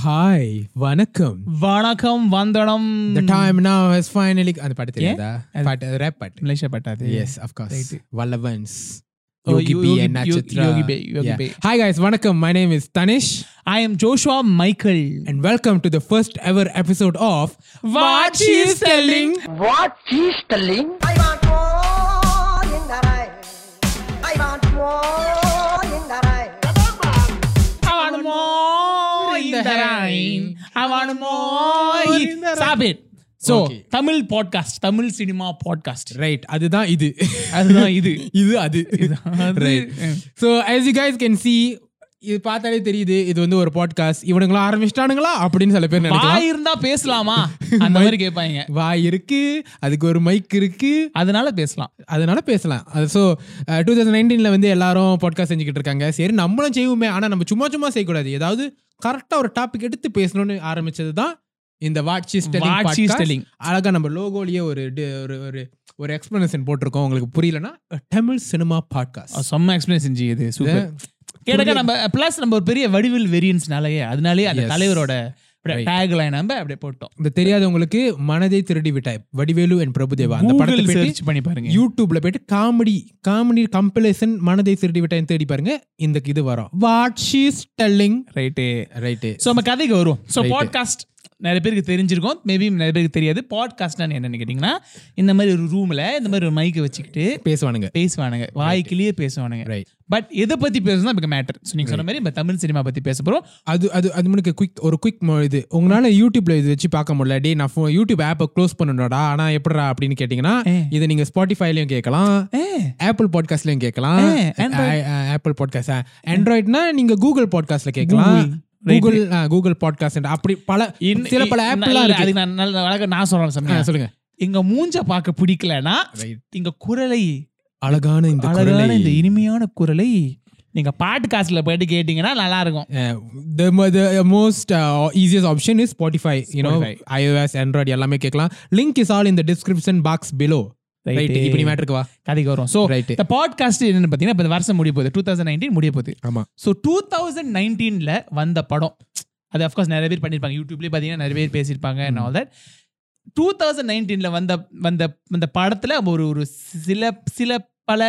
Hi வணக்கம் வணக்கம் வந்தனம் the time now has finally அந்த பாட்டு தெரியாதா பாட்டு ரேப் பாட்டு Malaysia பட்டாது yes of course வல்லவன்ஸ் Oh, Yogi Yo- B Yogi- and Yo- Natchathra Yogi Bey, Yogi Yeah. Bey. hi guys வணக்கம் my name is Tanish I am Joshua Michael and welcome to the first ever episode of What She's Telling. What she's telling? I want I want more Stop it. So, Okay. Tamil podcast Tamil cinema podcast right. அதுதான் இது. அதுதான் இது. இது அது. right. So as you guys can see இது பார்த்தாலே தெரியுது இது வந்து ஒரு பாட்காஸ்ட் இவனுங்களா ஆரம்பிச்சிட்டானுங்களா? அப்படின்னு சில பேர் நினைக்கலாம். வாய் இருந்தா பேசலாமா? அந்த மாதிரி கேட்பாங்க. வாய் இருக்கு அதுக்கு ஒரு மைக் இருக்கு. அதனால பேசலாம். அதனால பேசலாம். அது ஸோ டூ தௌசண்ட் நைன்டீனில் வந்து எல்லாரும் பாட்காஸ்ட் செஞ்சுக்கிட்டு இருக்காங்க. சரி நம்மளும் செய்வோமே. ஆனால் நம்ம சும்மா சும்மா செய்யக்கூடாது. ஏதாவது கரெக்டாக ஒரு டாபிக் எடுத்து பேசணும்னு ஆரம்பிச்சது தான் இந்த வாட்சி telling. அழகா நம்ம லோகோலயே ஒரு ஒரு ஒரு ஒரு எக்ஸ்பிளனேஷன் போட்டிருக்கோம் உங்களுக்கு புரியலன்னா தமிழ் சினிமா பாட்காஸ்ட் செம்ம எக்ஸ்பிளைன் செஞ்சு இது சூப்பர் கேட்டக்கா நம்ம பிளஸ் நம்ம ஒரு பெரிய வடிவில் வேரியன்ஸ்னாலயே அதனாலயே அந்த. தலைவரோட. டேக் லைன் நம்ம அப்படியே போட்டோம். இந்த தெரியாதவங்களுக்கு மனதை திருடி விட்டாய். வடிவேலு அண்ட் பிரபுதேவா. அந்த படத்தை சர்ச் பண்ணி பாருங்க. யூடியூப்ல போயிட்டு காமெடி காமெடி கம்பலேஷன் மனதை திருடி விட்டாய் தேடி பாருங்க. இந்த இது வரும். What she's telling right right so நம்ம கதைக்கு வருவோம். ஸோ. பாட்காஸ்ட் நிறைய பேருக்கு தெரிஞ்சிருக்கும். மேபி நிறைய பேருக்கு தெரியாது. பாட்காஸ்ட்னா என்னன்னு கேட்டிங்கன்னா இந்த மாதிரி ஒரு ரூமில் இந்த மாதிரி ஒரு மைக்கை வச்சுக்கிட்டு பேசுவானுங்க. பேசுவானுங்க. வாய்க்கிலேயே பேசுவானுங்க. ரைட் பட் எதை பத்தி பேசுனா இப்போ மேட்டர் ஸோ நீங்க சொன்ன மாதிரி இப்போ தமிழ் சினிமா பத்தி பேச போறோம். அது அது அது முன்னுக்கு குயிக் ஒரு குயிக் இது. உங்களால யூடியூப்ல இது வச்சு பார்க்க முடியல. டே நான் phone- யூடியூப் ஆப்பை க்ளோஸ் பண்ணணும்டா. ஆனா எப்படிடா அப்படின்னு கேட்டிங்கன்னா இதை நீங்க ஸ்பாட்டிஃபைலையும் கேட்கலாம். ஆப்பிள் பாட்காஸ்ட்லயும் கேட்கலாம். ஆப்பிள் பாட்காஸ்ட் ஆண்ட்ராய்ட்னா நீங்க கூகுள் பாட்காஸ்ட்ல கேட்கலாம். கூகுள் கூகுள் பாட்காஸ்ட் அப்படி பல சில பல ஆப்லாம் அதுக்கு நான் நல்ல நான் சொல்றேன் சொல்லுங்க எங்க மூஞ்ச பார்க்க பிடிக்கலனா. எங்க குரலை அழகான இந்த அழகான இந்த இனிமையான குரலை நீங்க பாட்டு காசுல போயிட்டு கேட்டீங்கன்னா நல்லா இருக்கும் easiest option is Spotify. You know, Spotify. iOS, Android எல்லாமே கேட்கலாம். Link is all in the description box below. Right. Right. இப்போ நீ மேட்டருக்கு வா. கதைக்கு வரும் ஸோ Right. இந்த பாட்காஸ்ட் என்னன்னு பார்த்தீங்கன்னா இப்போ இந்த வருஷம் முடிய போகுது டூ தௌசண்ட் நைன்டீன் முடிய போகுது ஆமா. ஸோ டூ தௌசண்ட் நைன்டீனில் வந்த படம் அது அஃப்கோர்ஸ் நிறைய பேர் பண்ணியிருப்பாங்க யூடியூப்லேயே பார்த்தீங்கன்னா நிறைய பேர் பேசியிருப்பாங்க and all that two thousand நைன்டீனில் வந்த வந்த அந்த படத்தில் ஒரு ஒரு சில சில பல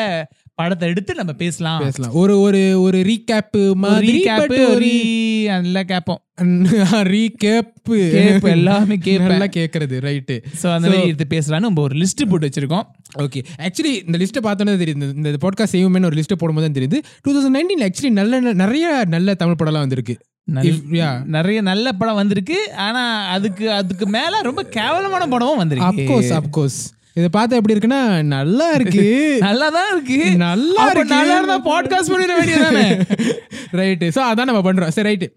படத்தை எடுத்து நம்ம பேசலாம். பேசலாம். ஒரு ஒரு ஒரு recap மாதிரி ரீகேப் ஒரு நல்லா கேட்போம் recap. கேப் எல்லாமே கேட்பேன் நல்லா கேக்குறது ரைட்டு ஸோ அந்த மாதிரி எடுத்து பேசலாம்னு நம்ம ஒரு லிஸ்ட் போட்டு வச்சிருக்கோம். ஓகே ஆக்சுவலி இந்த லிஸ்ட்டை பார்த்தோன்னே தெரியுது. இந்த- பாட்காஸ்ட் செய்வோமே ஒரு லிஸ்ட்டை போடும்போது தான் தெரியுது. டூ தௌசண்ட் நைன்டீன் ஆக்சுவலி நல்ல நிறைய நல்ல தமிழ் படம்லாம் வந்திருக்கு. நிறைய நல்ல படம் வந்திருக்கு. ஆனா அதுக்கு அதுக்கு மேல ரொம்ப கேவலமான படமும் வந்திருக்கு. அப்கோர்ஸ் அப்கோர்ஸ் இதை பார்த்தா எப்படி இருக்குன்னா நல்லா இருக்கு. நல்லா தான் இருக்கு. நல்லா இருக்கு. நல்லா இருந்தா பாட்காஸ்ட் பண்ணிட வேண்டியதானே ரைட்டு ஸோ அதான் நம்ம பண்றோம். சரி right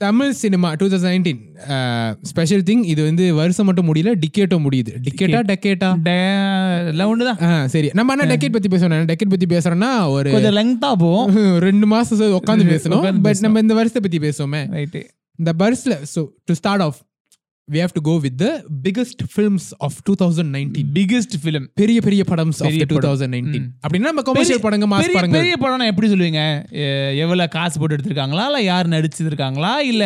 Tamil cinema two thousand nineteen special thing இது வந்து வருஷம் மட்டும் முடியல டிக்கெட்டும் முடியுது. டிக்கெட்டா டெக்கேட்டா எல்லாம் ஒண்ணுதான். ஆ சரி. நம்ம என்ன டெக்கெட் பத்தி பேசணும் டெக்கெட் பத்தி பேசுறோம்னா ஒரு கொஞ்சம் லெங்தா போவோம் ரெண்டு மாசம் உட்காந்து பேசணும். பட் நம்ம இந்த வருஷத்தை பத்தி பேசுவோமே. ரைட்டு இந்த வருஷத்துல so to start off we have to go with the biggest films of 2019 biggest film பெரிய பெரிய படம்ஸ் ஆஃப் பெரிய படம். 2019 அப்படின்னா நம்ம கமர்ஷியல் படங்க மாஸ் படங்க பெரிய படம்னா எப்படி சொல்லுவீங்க? எ- எவ்வளவு காசு போட்டு எடுத்திருக்காங்களா? இல்ல யார் நடிச்சிருக்காங்களா? இல்ல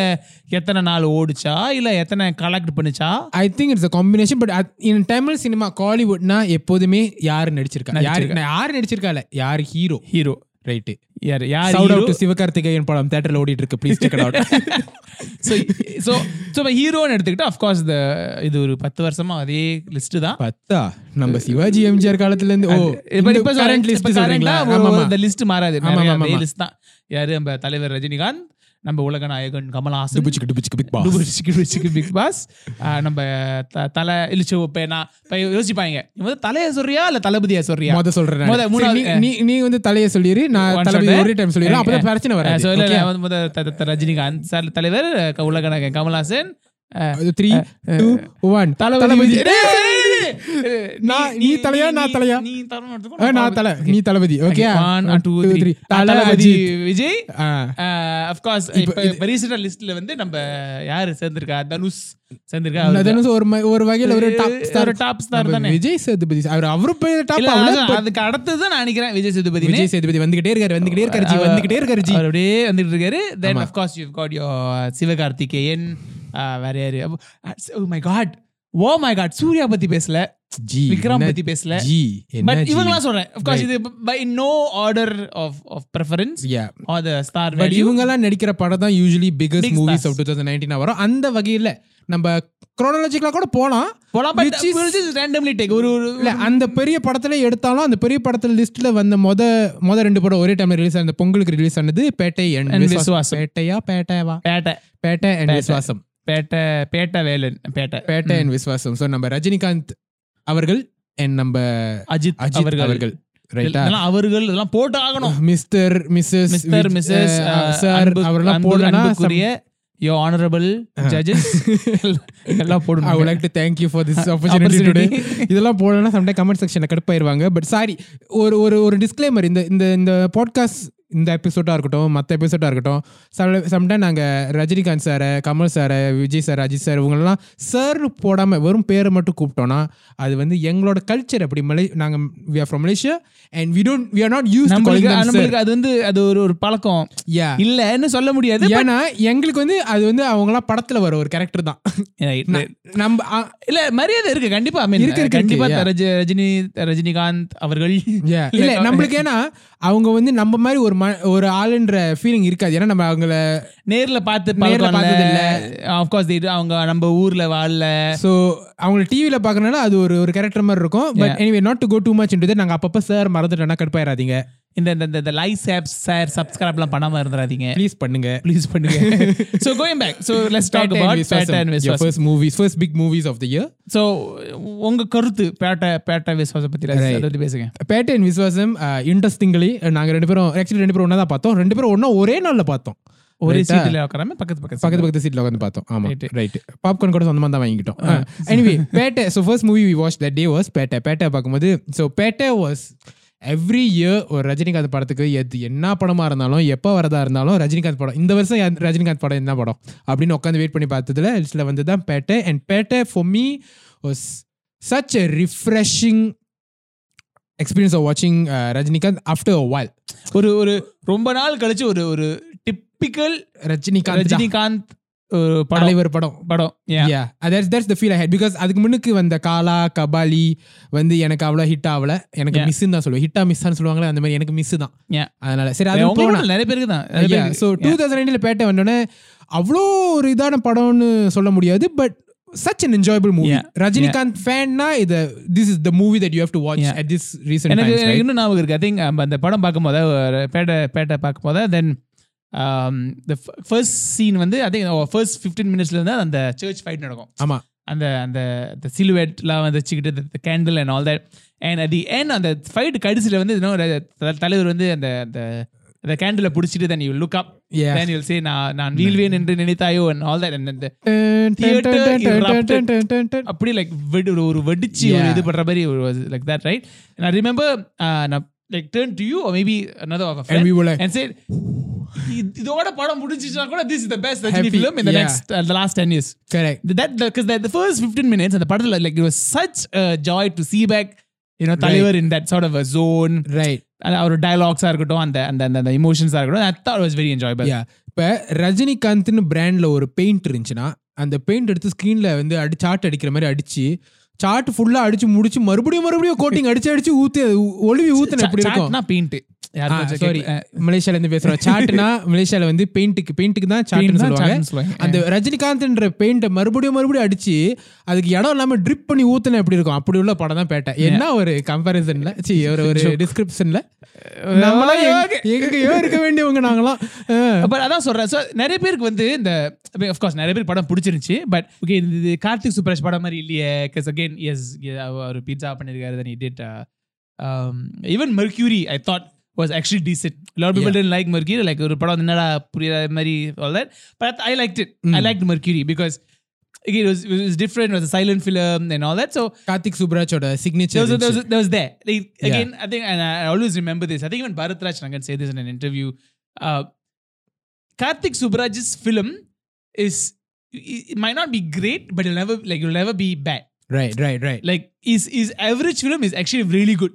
எத்தனை நாள் ஓடுச்சா? இல்ல எத்தனை collect பண்ணுச்சா? I think it's a combination but in Tamil cinema காலிவுட்னா எப்போதுமே யார் நடிச்சிருக்கா? யார் யார் நடிச்சிருக்கால யார் ஹீரோ ஹீரோ ரைட்டு யார் யார் சவுட்? அவுட் சிவகார்த்திகேயன் படம் தியேட்டர்ல ஓடிட்டு இருக்கு please check out so so so ஹீரோன்னு எடுத்துக்கிட்டா அஃப்கோர்ஸ் இந்த இது ஒரு பத்து வருஷமா அதே லிஸ்ட் தான். பத்தா? நம்ம சிவாஜி எம்ஜிஆர் காலத்துல இருந்து ஓ இப்ப இப்ப கரண்ட் லிஸ்ட் சொல்றீங்களா? ஆமா இந்த லிஸ்ட் மாறாது. நிறைய அதே. லிஸ்ட் தான். யாரு? நம்ம தலைவர் ரஜினிகாந்த். நம்ம உலக நாயகன் கமல்ஹாசன். பிக் பாஸ் நம்ம தலை இப்போ நான் இப்போ யோசிப்பாங்க. இவன் வந்து தலையை சொல்றியா இல்ல தளபதியா சொல்றியா? மொத சொல்றேன் மொத. மூணாவது, நீ நீ- நீ வந்து தலைய சொல்லிரு நான் தளபதி. ஒரே டைம் சொல்லிடுறேன். அப்பதான் பிரச்சனை வராது. இல்ல, வந்து முத ரஜினிகாந்த் சார் தலைவர் உலக நாயகன் Kamal Haasan. Three two one Thalapathy. நான் நீ தலையா நான் தலையா? நீ நான் தலை நீ Thalapathy okay One, two, three. Thala Thalapathy Ajith Vijay. Ah, of course இப்ப ரீசெண்டா லிஸ்ட்ல வந்து நம்ம யாரு சேர்ந்திருக்கா? தனுஷ் சேர்ந்திருக்கா? என்ன ஒரு ஒரு வகையில ஒரு டாப் ஸ்டார் தானே. விஜய் சேதுபதி. அவர் அவரு பேர் டாப் அதுக்கு அடுத்தது நான் நினைக்கிறேன் விஜய் சேதுபதி. விஜய் சேதுபதி வந்துகிட்டே இருக்காரு வந்துகிட்டே இருக்காரு ஜி வந்துகிட்டே இருக்காரு ஜி. அப்படியே வந்துட்டு இருக்காரு. Then of course you got Sivakarthikeyan uh, வேற யாரு? ஓ my god oh my god Suriya பத்தி பேசல ஜி விக்ரம் பத்தி பேசல. ஜி பட் இவங்கலாம் சொல்றேன். ஆஃப் கோர்ஸ் இது by no order of of preference yeah are the star but value இவங்க எல்லாம் நடிக்கிற படம் தான் usually biggest movies. Of two thousand nineteen வரும். அந்த வகையில நம்ம குரோனாலஜிக்கலா கூட போலாம். போலாம் பட் ரேண்டம்லி டேக் ஒரு இல்ல அந்த பெரிய படத்துல எடுத்தாலும் அந்த பெரிய படத்துல லிஸ்ட்ல வந்த மொத மொத ரெண்டு படம் ஒரே டைம்ல ரிலீஸ் ஆன பொங்கலுக்கு ரிலீஸ் ஆனது பேட்டை அண்ட் விஸ்வாசம். பேட்டையா பேட்டையவா? Petta. Petta and Viswasam Petta Petta Velan Petta. Petta and Viswasam so நம்ம ரஜினிகாந்த் அவர்கள் அண்ட் நம்ம அஜித் அஜித் அவர்கள். அவர்கள். இதெல்லாம் போட்டு ஆகணும். Mister missus mister missus sir அவரெல்லாம் போடலனா அன்புக்குரிய யோ ஆனரபிள் ஜட்ஜஸ் எல்லாம் போடணும் would like to thank you for this opportunity today. Opportunity. இதெல்லாம் போடலன்னா சம்டைம் கமெண்ட் செக்ஷன்ல கடுப்பாயிருவாங்க. பட் சாரி ஒரு ஒரு ஒரு டிஸ்க்ளைமர் இந்த இந்த இந்த பாட்காஸ்ட் இந்த எபிசோடா இருக்கட்டும் மற்ற எபிசோடா இருக்கட்டும் சம்டைம் நாங்க ரஜினிகாந்த் சாரை கமல் சாரை விஜய் சார் அஜித் சார் இவங்களெல்லாம் சார் போடாம வெறும் பேரை மட்டும் கூப்பிட்டோம்னா அது வந்து எங்களோட கல்ச்சர் அப்படி மலை நாங்க we are from Malaysia and we don't we are not use நம்மளுக்கு அது வந்து அது ஒரு ஒரு பழக்கம். இல்லன்னு சொல்ல முடியாது ஏன்னா எங்களுக்கு வந்து அது வந்து அவங்களாம் படத்துல வர ஒரு கேரக்டர் தான். நம்ம இல்ல மரியாதை இருக்கு கண்டிப்பா I mean, இருக்கு, இருக்கு, கண்டிப்பா இருக்கு, ரஜ- ரஜினி ரஜினிகாந்த் அவர்கள். இல்ல நம்மளுக்கு ஏன்னா அவங்க வந்து நம்ம மாதிரி ஒரு ஒரு ஆளுன்ற ஃபீலிங் இருக்காது. ஏன்னா நம்ம அவங்கள நேர்ல பார்த்து நேர்ல பார்த்தது இல்ல ஆஃப் கோர்ஸ் அவங்க நம்ம ஊர்ல வாழல. சோ அவங்கள டிவில பாக்குறதுனால அது ஒரு ஒரு கேரக்டர் மாதிரி இருக்கும். But anyway not to go too much into நாங்க அப்பப்ப சார் மறந்துட்டோம்னா கடுப்பாயிராதீங்க. இந்த இந்த இந்த லைக் ஆப்ஸ் ஷேர் சப்ஸ்கிரைப்லாம் பண்ணாம இருந்துறாதீங்க. ப்ளீஸ் பண்ணுங்க. ப்ளீஸ் பண்ணுங்க. So going back so let's talk about Petta and Viswas first movies first big movies of the year so உங்க கருத்து பேட்டா பேட்டா விஸ்வாச பத்தி. அதை பத்தி பேசுங்க. பேட்டை அண்ட் விஸ்வாசம் இன்ட்ரெஸ்டிங்லி நாங்க ரெண்டு பேரும் ஆக்சுவலி ரெண்டு பேரும் ஒண்ணா தான் பார்த்தோம். ரெண்டு பேரும் ஒண்ணா ஒரே நாள்ல பார்த்தோம். ஒரே? சீட்ல உட்காராம பக்கத்து பக்கத்து பக்கத்து பக்கத்து சீட்ல உட்காந்து பார்த்தோம். ஆமா. ரைட் பாப்கார்ன் கூட சொந்தமா தான் வாங்கிட்டோம் anyway Petta so first movie we watch that day was Petta Petta பார்க்கும்போது so Petta was every year ஒரு ரஜினிகாந்த் படத்துக்கு எது என்ன படமா இருந்தாலும் எப்போ வரதா இருந்தாலும் ரஜினிகாந்த் படம் இந்த வருஷம் ரஜினிகாந்த் படம் என்ன படம் அப்படின்னு உட்காந்து வெயிட் பண்ணி பார்த்ததுல லிஸ்ட்ல வந்து தான் Petta and Petta for me was such a refreshing experience of வாட்சிங் ரஜினிகாந்த் ஆஃப்டர் அ while ஒரு ஒரு ரொம்ப நாள் கழிச்சு ஒரு ஒரு டிப்பிக்கல் ரஜினிகாந்த். ரஜினிகாந்த் படம். தலைவர் படம் படம். That's that's the feel I had. Because அதுக்கு முன்னுக்கு வந்த காலா கபாலி வந்து எனக்கு அவ்வளோ ஹிட் ஆகல. எனக்கு Yeah. மிஸ் தான் சொல்லுவேன். ஹிட்டா மிஸ்ஸான்னு சொல்லுவாங்களே அந்த மாதிரி எனக்கு மிஸ் தான். அதனால. சரி அது இல்ல, நிறைய பேருக்கு தான். ஸோ டூ தௌசண்ட் நைன்டில் பேட்டை வந்தோடனே அவ்வளோ ஒரு இதான படம்னு சொல்ல முடியாது but such an enjoyable movie. Rajinikanth ஃபேன்னா இது this is the movie that you have to watch. At this recent எனக்கு இன்னும் ஞாபகம் இருக்கு. ஐ திங்க் அந்த படம் பார்க்கும்போது பேட்டை பேட்டை பார்க்கும்போது தென் த ஃபர்ஸ்ட் சீன் வந்து திங்க் ஃபர்ஸ்ட் ஃபிஃப்டீன் மினிட்ஸ்ல இருந்து அந்த சர்ச் ஃபைட் நடக்கும். ஆமா. அந்த அந்த அந்த சிலுவேட்லாம் வந்து வச்சுக்கிட்டு candle and all that and அது ஏன் அந்த ஃபைட் கடைசியில் வந்து இன்னும் த- தலைவர் வந்து அந்த அந்த அந்த கேண்டில பிடிச்சிட்டு then you look up. Then you say நான் நான் வீழ்வேன் என்று நினைத்தாயோ? அண்ட் ஆல் தட் அந்த Theatre erupted. அப்படி லைக் வெடி ஒரு- வெடிச்சு ஒரு. இது பண்ற மாதிரி ஒரு லைக் தட் ரைட் நான் ரிமெம்பர் நான் like turn to you maybe another of a And friend we were like, and said "இது- இதோட படம் முடிஞ்சிச்சுனா கூட this is the best Rajini Happy, film in the yeah. next uh, the last 10 years correct. that because the, the first 15 minutes அந்த படத்துல like it was such a joy to see back you know தலைவர் in that sort of a zone Right. and our dialogues இருக்கட்டும் அந்த அந்த அந்த emotions இருக்கட்டும் I thought it was very enjoyable யா இப்போ ரஜினிகாந்த்னு பிராண்ட்ல ஒரு பெயிண்ட் இருந்துச்சுன்னா அந்த பெயிண்ட் எடுத்து ஸ்க்ரீன்ல வந்து அடி சாட் அடிக்கிற மாதிரி அடிச்சு சாட் ஃபுல்லா அடிச்சு முடிச்சு மறுபடியும் மறுபடியும் கோட்டிங் அடிச்சு அடிச்சு ஊத்து ஒளிவி ஊத்துன எப்படி இருக்கும்? பெயிண்ட் சாரி மலேசியால இருந்து பேசுறோம். சாட்னா மலேசியால வந்து பெயிண்ட்டுக்கு பெயிண்ட்டுக்கு தான் சாட்னு சொல்லுவாங்க. அந்த ரஜினிகாந்த்ன்ற பெயிண்ட மறுபடியும் மறுபடியும் அடிச்சு அதுக்கு இடம் இல்லாம ட்ரிப் பண்ணி ஊத்துன எப்படி இருக்கும்? அப்படி உள்ள படம் தான் பேட்டை. என்ன ஒரு கம்பாரிசன்ல சி ஒரு ஒரு டிஸ்கிரிப்ஷன்ல நம்மளாம் எங்கேயோ இருக்க வேண்டியவங்க நாங்களாம். பட் அதான் சொல்றேன். ஸோ நிறைய பேருக்கு வந்து இந்த அஃப்கோர்ஸ் நிறைய பேருக்கு படம் பிடிச்சிருந்துச்சு பட் ஓகே இது கார்த்திக் சுப்ராஜ் படம் மாதிரி இல்லையே பிகாஸ் அகெயின் எஸ் ஒரு பீட்சா பண்ணியிருக்காரு then did even Mercury I thought was actually decent. A lot of people yeah. didn't like Mercury, like Mary, all that. But I liked it. Mm. I liked Mercury because again, it was, it was different. It was a silent film and all that. So Karthik Subrachoda signature. There was, there was, there was there. Like, again, yeah. I think, and I always remember this. I think even Bharat Raj can say this in an interview. Uh, Karthik Subraj's film is it might not be great, but it'll never like it'll never be bad. Right, right, right. Like his his average film is actually really good.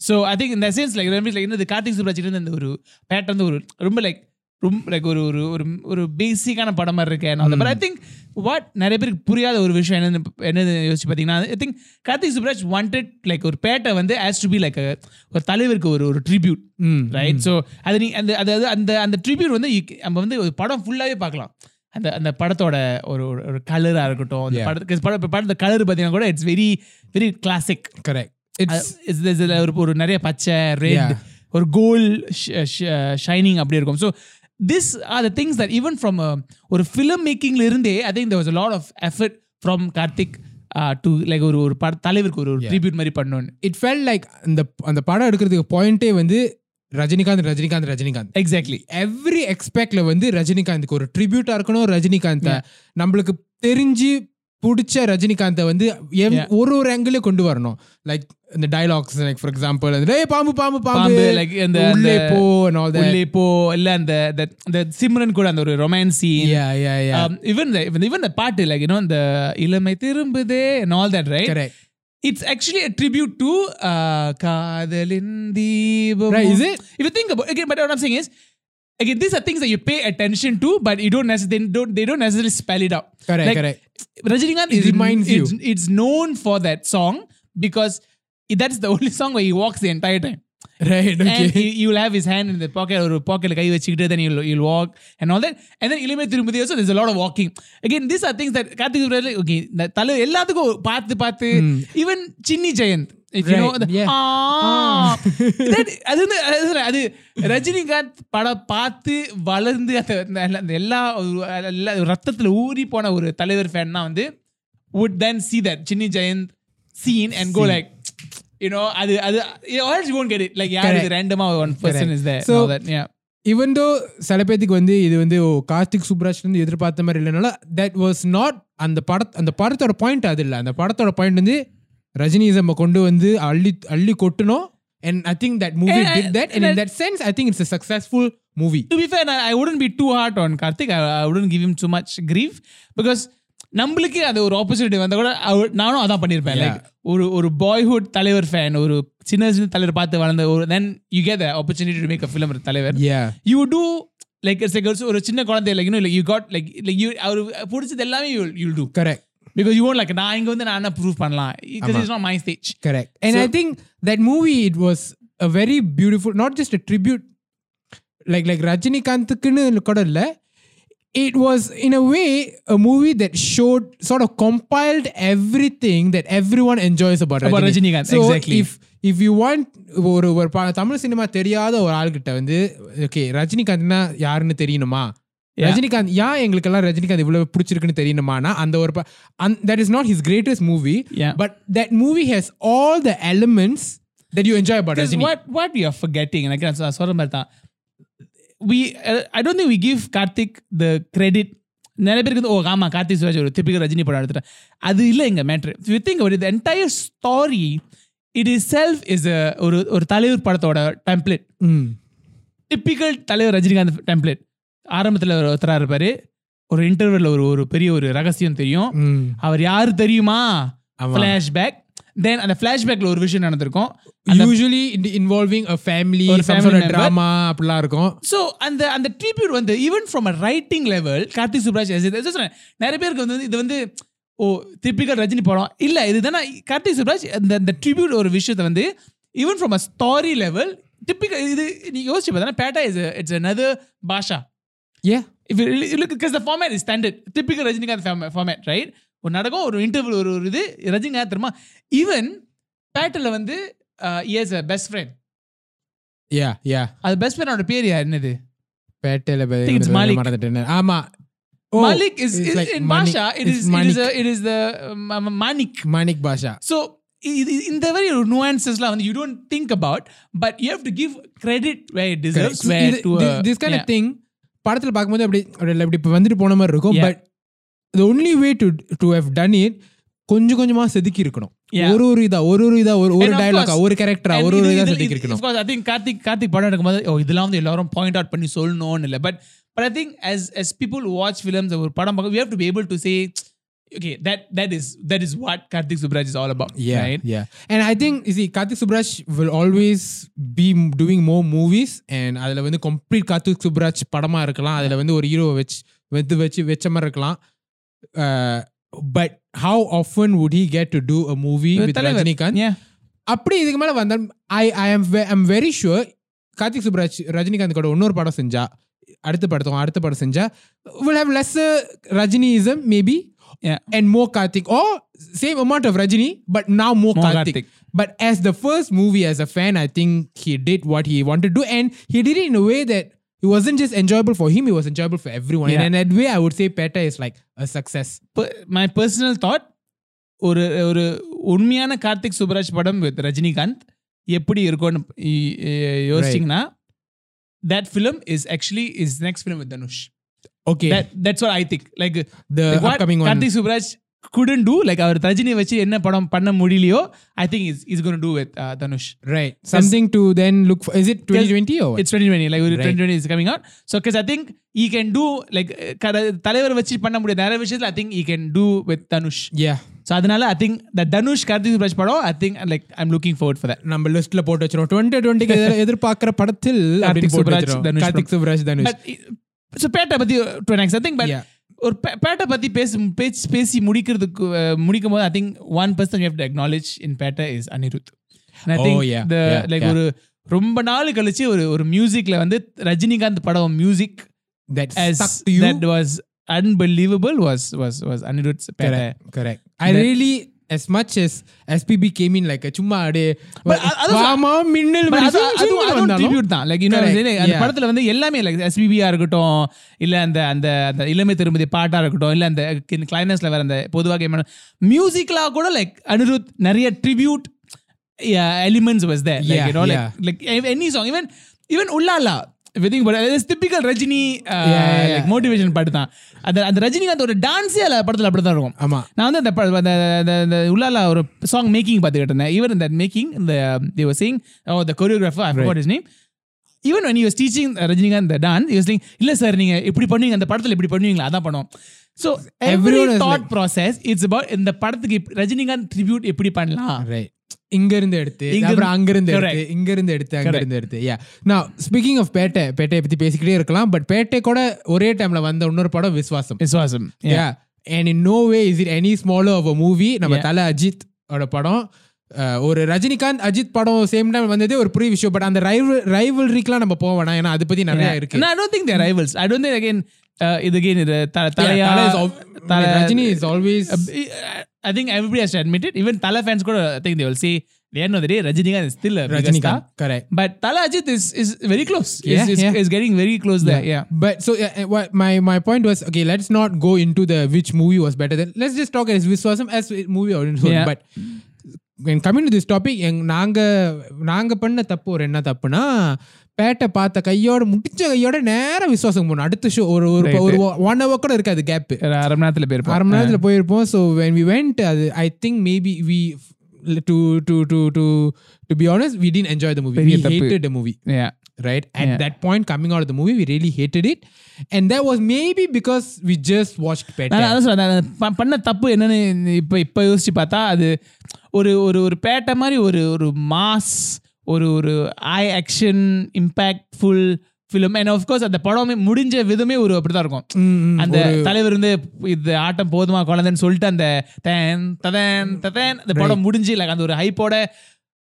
So I think in that sense, like remember, like இந்த கார்த்திக் சுப்ராஜ் இருந்த அந்த ஒரு batter வந்து ஒரு ரொம்ப like ரொம்ப like ஒரு ஒரு ஒரு ஒரு பேசிக்கான படம் மாதிரி இருக்கு பட் ஐ திங்க் வாட் நிறைய பேருக்கு புரியாத ஒரு விஷயம் என்னன்னு என்னது யோசிச்சு பார்த்தீங்கன்னா I think Karthik Subbaraj wanted like ஒரு பேட்டை வந்து ஆஸ் டு பி லைக் ஒரு தலைவருக்கு ஒரு ஒரு ட்ரிபியூட் ம் ரைட் ஸோ அது நீ அந்த அதாவது அந்த அந்த ட்ரிபியூட் வந்து நம்ம வந்து ஒரு படம் ஃபுல்லாகவே பார்க்கலாம். அந்த அந்த படத்தோட ஒரு ஒரு- கலராக இருக்கட்டும் அந்த. படத்துக்கு படம் படத்த கலர் பார்த்தீங்கன்னா கூட it's very very classic correct it's ஒரு ஒரு நிறைய பச்சை ரெட். ஒரு கோல்ட் ஷைனிங் அப்படி இருக்கும் so this are the things that even from ஒரு ஃபிலிம் மேக்கிங்ல இருந்தே I think there was a lot of effort from Karthik to like ஒரு ஒரு பட தலைவருக்கு ஒரு ட்ரிபியூட் மாதிரி பண்ணணும்னு இட் ஃபெல் லைக் அந்த அந்த படம் எடுக்கிறதுக்கு பாயிண்டே வந்து ரஜினிகாந்த் ரஜினிகாந்த் ரஜினிகாந்த். எக்ஸாக்ட்லி எவ்ரி எக்ஸ்பெக்ட்ல வந்து ரஜினிகாந்துக்கு ஒரு ட்ரிபியூட்டா இருக்கணும் ரஜினிகாந்த நம்மளுக்கு தெரிஞ்சு பிடிச்ச ரஜினிகாந்தை வந்து. ஒரு ஒரு ஆங்கிள் கொண்டு வரணும் லைக் இந்த டயலாக்ஸ் லைக் ஃபார் எக்ஸாம்பிள் டேய் பாம்பு பாம்பு பாம்பு பாம்பு லைக் இந்த உள்ளே அந்த- போ that. உள்ளே போ இல்ல அந்த the- அந்த சிம்ரன் கூட அந்த ஒரு romance scene Yeah, yeah, yeah. Even even the பாட்டு லைக் யூனோ இந்த இளமை திரும்புதே and all that right Correct. it's actually a tribute to uh, காதலின் தீபம் is it? if you think about again but what i'm saying is again, these are things that you pay attention to, but you don't necessarily they don't they don't necessarily spell it out. Correct, like, correct. Rajinikanth it is reminds you. It's, known for that song because that's the only song where he walks the entire time. Right. Okay. And he, will have his hand in the pocket or pocket like you then he'll, he'll walk and all that. And then Ilime Tirumudi also there's a lot of walking. Again, these are things that Karthik okay, Talu go Path Path, even Chinni Jayanth. அது அது ரஜினிகாந்த் படம் பார்த்து வளர்ந்து அந்த எல்லா ரத்தத்துல ஊறி போன ஒரு தலைவர் ஃபேன் தான் வந்து would then see that Chinni Jayant scene and go like you know அது அது you won't get it. Like யாரு Correct. ரேண்டமா that yeah. ஈவன் தோ சில பேத்துக்கு வந்து இது வந்து ஓ கார்த்திக் சுப்ராஜ் வந்து எதிர்பார்த்த மாதிரி இல்லைனால தட் வாஸ் நாட் அந்த பட அந்த படத்தோட பாயிண்ட் அது இல்லை. அந்த படத்தோட பாயிண்ட் வந்து ரஜினிசம் கொண்டு வந்து அள்ளி அள்ளி கொட்டணும் and I think that movie did that and in that sense I think it's a successful movie to be fair I, I wouldn't be too hard on Karthik. I, I wouldn't give him too much grief because நம்மளுக்கு அது ஒரு opportunity வந்தா கூட நானும் அதான் பண்ணியிருப்பேன். Like ஒரு ஒரு பாய்ஹுட் தலைவர் ஃபேன் ஒரு சின்ன சின்ன தலைவர் பார்த்து வளர்ந்த ஒரு then you get opportunity to make a film Thalaivar. Yeah too like it's like ஒரு சின்ன குழந்தை like you got like like you அவர் பிடிச்சது எல்லாமே you you too correct because you won't like நான் இங்க வந்து நான் என்ன ப்ரூவ் பண்ணலாம் because it's not my stage correct and i think that movie it was a very beautiful not just a tribute like like ரஜினிகாந்துக்குன்னு கூட இல்ல it was in a way a movie that showed sort of compiled everything that everyone enjoys about, About Rajini. Rajinikanth, so exactly. if if you want ஒரு ஒரு ப- Tamil cinema தெரியாத ஒரு ஆள்கிட்ட வந்து okay ரஜினிகாந்த்னா யாருன்னு தெரியணுமா ரஜினிகாந்த் ஏன் எங்களுக்கெல்லாம் ரஜினிகாந்த் இவ்வளவு பிடிச்சிருக்குன்னு தெரியணுமானா அந்த ஒரு that is not his greatest movie. But that movie has all the elements that you enjoy Because Rajini what we are forgetting, and again, நான் சொல்ற மாதிரி தான் we uh, I don't think we give Karthik the credit. நிறைய பேருக்கு வந்து ஓ ஆமா கார்த்திக் சுராஜ் ஒரு திப்பிக்கல் ரஜினி படம் எடுத்துட்டேன். அது இல்லை எங்க மேட்ரு யூ திங்க் ஒரு the entire story it itself is a ஒரு ஒரு தலைவர் படத்தோட டெம்ப்ளேட் டிப்பிக்கல் தலைவர் ரஜினிகாந்த் டெம்ப்ளேட் ஆரம்பத்தில் ஒரு ஒருத்தரா இருப்பாரு. ஒரு இன்டர்வெல்ல ஒரு ஒரு பெரிய ஒரு ரகசியம் தெரியும். அவர் யாரு தெரியுமா. ஃபிளாஷ்பேக் தென் அந்த ஃபிளாஷ்பேக்ல ஒரு விஷயம் நடந்திருக்கும். Usually involving a family. Drama அப்படிலாம் இருக்கும். ஸோ அந்த அந்த ட்ரிபியூட் வந்து even from a writing level Karthik Subbaraj நிறைய பேருக்கு வந்து இது வந்து ஓ டிப்பிக்கல் ரஜினி படம். இல்ல இதுதானே கார்த்திக் சுப்ராஜ் அந்த அந்த ட்ரிபியூட் ஒரு விஷயத்தை வந்து even from a story level typical இது நீ யோசிச்சு பார்த்தா Petta is it's another Baasha a if you look because the format is standard typical Rajinikanth format, format right ஒரு நடக்கும் ஒரு இன்டர்வியூ ஒரு ஒரு இது ரஜினிகாந்த் தெரியுமா ஈவன் பேட்டில் வந்து years best friend yeah yeah அது பெஸ்ட் ஃப்ரெண்டோட பேர் யார் என்னது பேட்டையில it's Malik. மறந்துட்டேன் ஆமா Oh, Malik is, it's is like in Manik. Basha. It It's is, it is Manik. a, it is the um, Manik. Manik Basha So இது இந்த மாதிரி ஒரு nuancesலாம் வந்து you don't think about but you have to give credit where it deserves where to a, this kind yeah. Of thing படத்துல பார்க்கும்போது அப்படி அப்படி இப்படி இப்ப வந்துட்டு போன மாதிரி இருக்கும். But the only way to to have done it கொஞ்சம் கொஞ்சமா செதுக்கி இருக்கணும். ஒரு ஒரு இதா ஒரு ஒரு இதா ஒரு ஒரு டயலாக் ஒரு கேரக்டரா ஒரு ஒரு இது- செதுக்கி இருக்கணும் I think கார்த்திக் கார்த்திக் படம் எடுக்கும்போது ஓ இதெல்லாம் வந்து எல்லாரும் பாயிண்ட் அவுட் பண்ணி சொல்லணும்னு இல்லை but but I think as as people watch films ஒரு படம் பார்க்க we have to be able to say okay that that is that is what Karthik Subraj is all about Yeah, right yeah. And I think you see, Karthik Subraj will always be m- doing more movies and அதுல வந்து complete Karthik Subraj படமா இருக்கலாம் அதுல வந்து ஒரு hero வச்சு வந்து வச்சு வச்ச மாதிரி இருக்கலாம் Uh, but how often would he get to do a movie with தலைவர். ரஜினிகாந்த் yeah அப்படி இதுக்கு மேல வந்தா I I am I'm very sure Karthik Subbaraj Rajinikanth கூட இன்னொரு படம் செஞ்சா அடுத்த படத்தம் அடுத்த படம் செஞ்சா will have less Rajinism maybe Yeah. And more Karthik oh same amount of Rajini but now more More Karthik Karthik. But as the first movie, as a fan, I think he did what he wanted to do, and he did it in a way that it wasn't just enjoyable for him; it was enjoyable for everyone. Yeah. And in that way, I would say Peta is like a success. My personal thought ஒரு ஒரு உண்மையான கார்த்திக் சுப்ராஜ் படம் with Rajinikanth எப்படி இருக்கும்னு இ- இ- யோசிச்சிங்கன்னா that film is actually is next film with Dhanush. Okay, That that's what I think. Like the like what upcoming one, Karthik Subraj couldn't do, like அவர் ரஜினி வச்சு என்ன படம் பண்ண முடியலையோ I think is is going to do with uh, Dhanush. right? Something to then look for. Is it 2020 or what? It's 2020, like ஒரு Right. 2020 is coming out. So because I think he can do like uh, கட- தலைவர் வச்சு பண்ண முடியாத நிறைய விஷயத்துல I think he can do with Dhanush. yeah. So அதனால I think the Dhanush Karthik Subbaraj படம் I think like I'm looking forward for that நம்ம லிஸ்ட்ல போட்டு வச்சிரும் டுவெண்ட்டி டுவெண்ட்டிக்கு எதிர்பார்க்கிற படத்தில் அப்படின்னு போட்டு சுப்ராஜ், வச்சிரும். தனுஷ் கார்த்திக் சுப்ராஜ் தனுஷ் பட் ஸோ பேட்டை பத்தி to an extent, I think but Yeah. ஒரு பே- பேட்டை பத்தி பேசி பேசி பேசி முடிக்கிறதுக்கு அஹ், முடிக்கும் போது I think one person you have to acknowledge in Petta is Anirudh I Oh, think yeah, the yeah, like yeah. ஒரு ரொம்ப நாள் கழிச்சு ஒரு ஒரு மியூசிக்ல வந்து ரஜினிகாந்த் படம் music that as stuck to you that was unbelievable was was was as much as SPB came in like a சும்மா அப்படியே வாமா மின்னல் tribute தான் லைக் இன்னொரு. அந்த. படத்துல வந்து எல்லாமே லைக் எஸ்பிபியா இருக்கட்டும் இல்ல அந்த அந்த அந்த இளமை திருமதி பாட்டா இருக்கட்டும் இல்ல அந்த கிளைமேக்ஸ்ல வேற அந்த பொதுவாக மியூசிக்லா கூட லைக் அனிருத் நிறைய tribute elements was there. Like like any song even even உள்ளாலா within typical Rajini motivation பாட்டு தான். அந்த அந்த ரஜினிகாந்த் ஒரு டான்ஸே அந்த படத்துல அப்படிதான் இருக்கும். ஆமா. நான் வந்து அந்த அந்த உள்ளால ஒரு சாங் மேக்கிங் பார்த்துக்கிட்டு இருந்தேன். ஈவன் இந்த மேக்கிங் இந்த the was sing oh the choreographer forgot his name even when he was teaching Rajinikanth the dance he was saying இல்ல சார் நீங்க இப்படி பண்ணுவீங்க அந்த படத்துல இப்படி பண்ணுவீங்களா? அதான் பண்ணுவோம். So every thought process it's about இந்த படத்துக்கு ரஜினிகாந்த் ட்ரிபியூட் எப்படி பண்ணலாம்? ரைட் இங்க இருந்து எடுத்து அப்புறம் அங்க இருந்து எடுத்து. இங்க இருந்து எடுத்து அங்க இருந்து எடுத்து யா நான் ஸ்பீக்கிங் ஆஃப் பேட்டை பேட்டையை பத்தி பேசிக்கிட்டே இருக்கலாம் பட் பேட்டை கூட ஒரே டைம்ல வந்த இன்னொரு படம் Viswasam Viswasam yeah and in no way is it any smaller of a movie நம்ம. தலை அஜித் ஓட படம் ஒரு ரஜினிகாந்த் அஜித் படம் சேம் டைம் வந்ததே ஒரு பெரிய விஷயம் பட் அந்த ரைவல் ரைவல்ரிக்கெலாம் நம்ம போக வேணாம் ஏன்னா அது பத்தி நிறைய இருக்கு don't think they're rivals. I don't think again. Uh, இது again இது த- தலையா Rajini is always I think everybody has to admit it. Even Tala fans கூட I think they will say the end of the day Rajinikanth is still a bigger star. Rajinikanth correct But Tala Ajit is is very close. Yeah, is, is, yeah. is getting very close there. Yeah. But so uh, uh, what my my point was okay. Let's not go into the which movie was better. Than, let's just talk as Viswasam as a movie or so. Yeah. But when coming to this topic, எங் நாங்க நாங்க பண்ண தப்பு ஒரு என்ன தப்புனா பேட்டை பார்த்த கையோட முடிச்ச கையோட நேரம் விசுவாசம் போகணும் அடுத்த ஷோ ஒரு ஒரு. ஒரு ஒன் ஹவர் கூட இருக்காது கேப் ஒரு அரை மணி நேரத்துல போயிருப்போம். அரை மணி நேரத்துல போயிருப்போம் ஸோ வென் வி வெண்ட் அது I think maybe we to to to to to be honest we didn't enjoy the movie we. Hated the movie Yeah. right? At Yeah. that point, coming out of the movie, we really hated it, and that was maybe because we just watched. நான் சொல்றேன் பண்ண தப்பு என்னன்னு இப்ப இப்ப யோசிச்சு பார்த்தா அது ஒரு ஒரு ஒரு பேட்டை மாதிரி ஒரு ஒரு மாஸ் ஒரு ஒரு I action impactful film and of course அந்த படமே முடிஞ்ச விதமே ஒரு அப்படிதான் இருக்கும். அந்த தலைவர் வந்து இது ஆட்டம் போதுமா குழந்தைன்னு சொல்லிட்டு அந்த தேன் ததேன் ததேன் அந்த படம் முடிஞ்சு like அந்த ஒரு ஹைப்போட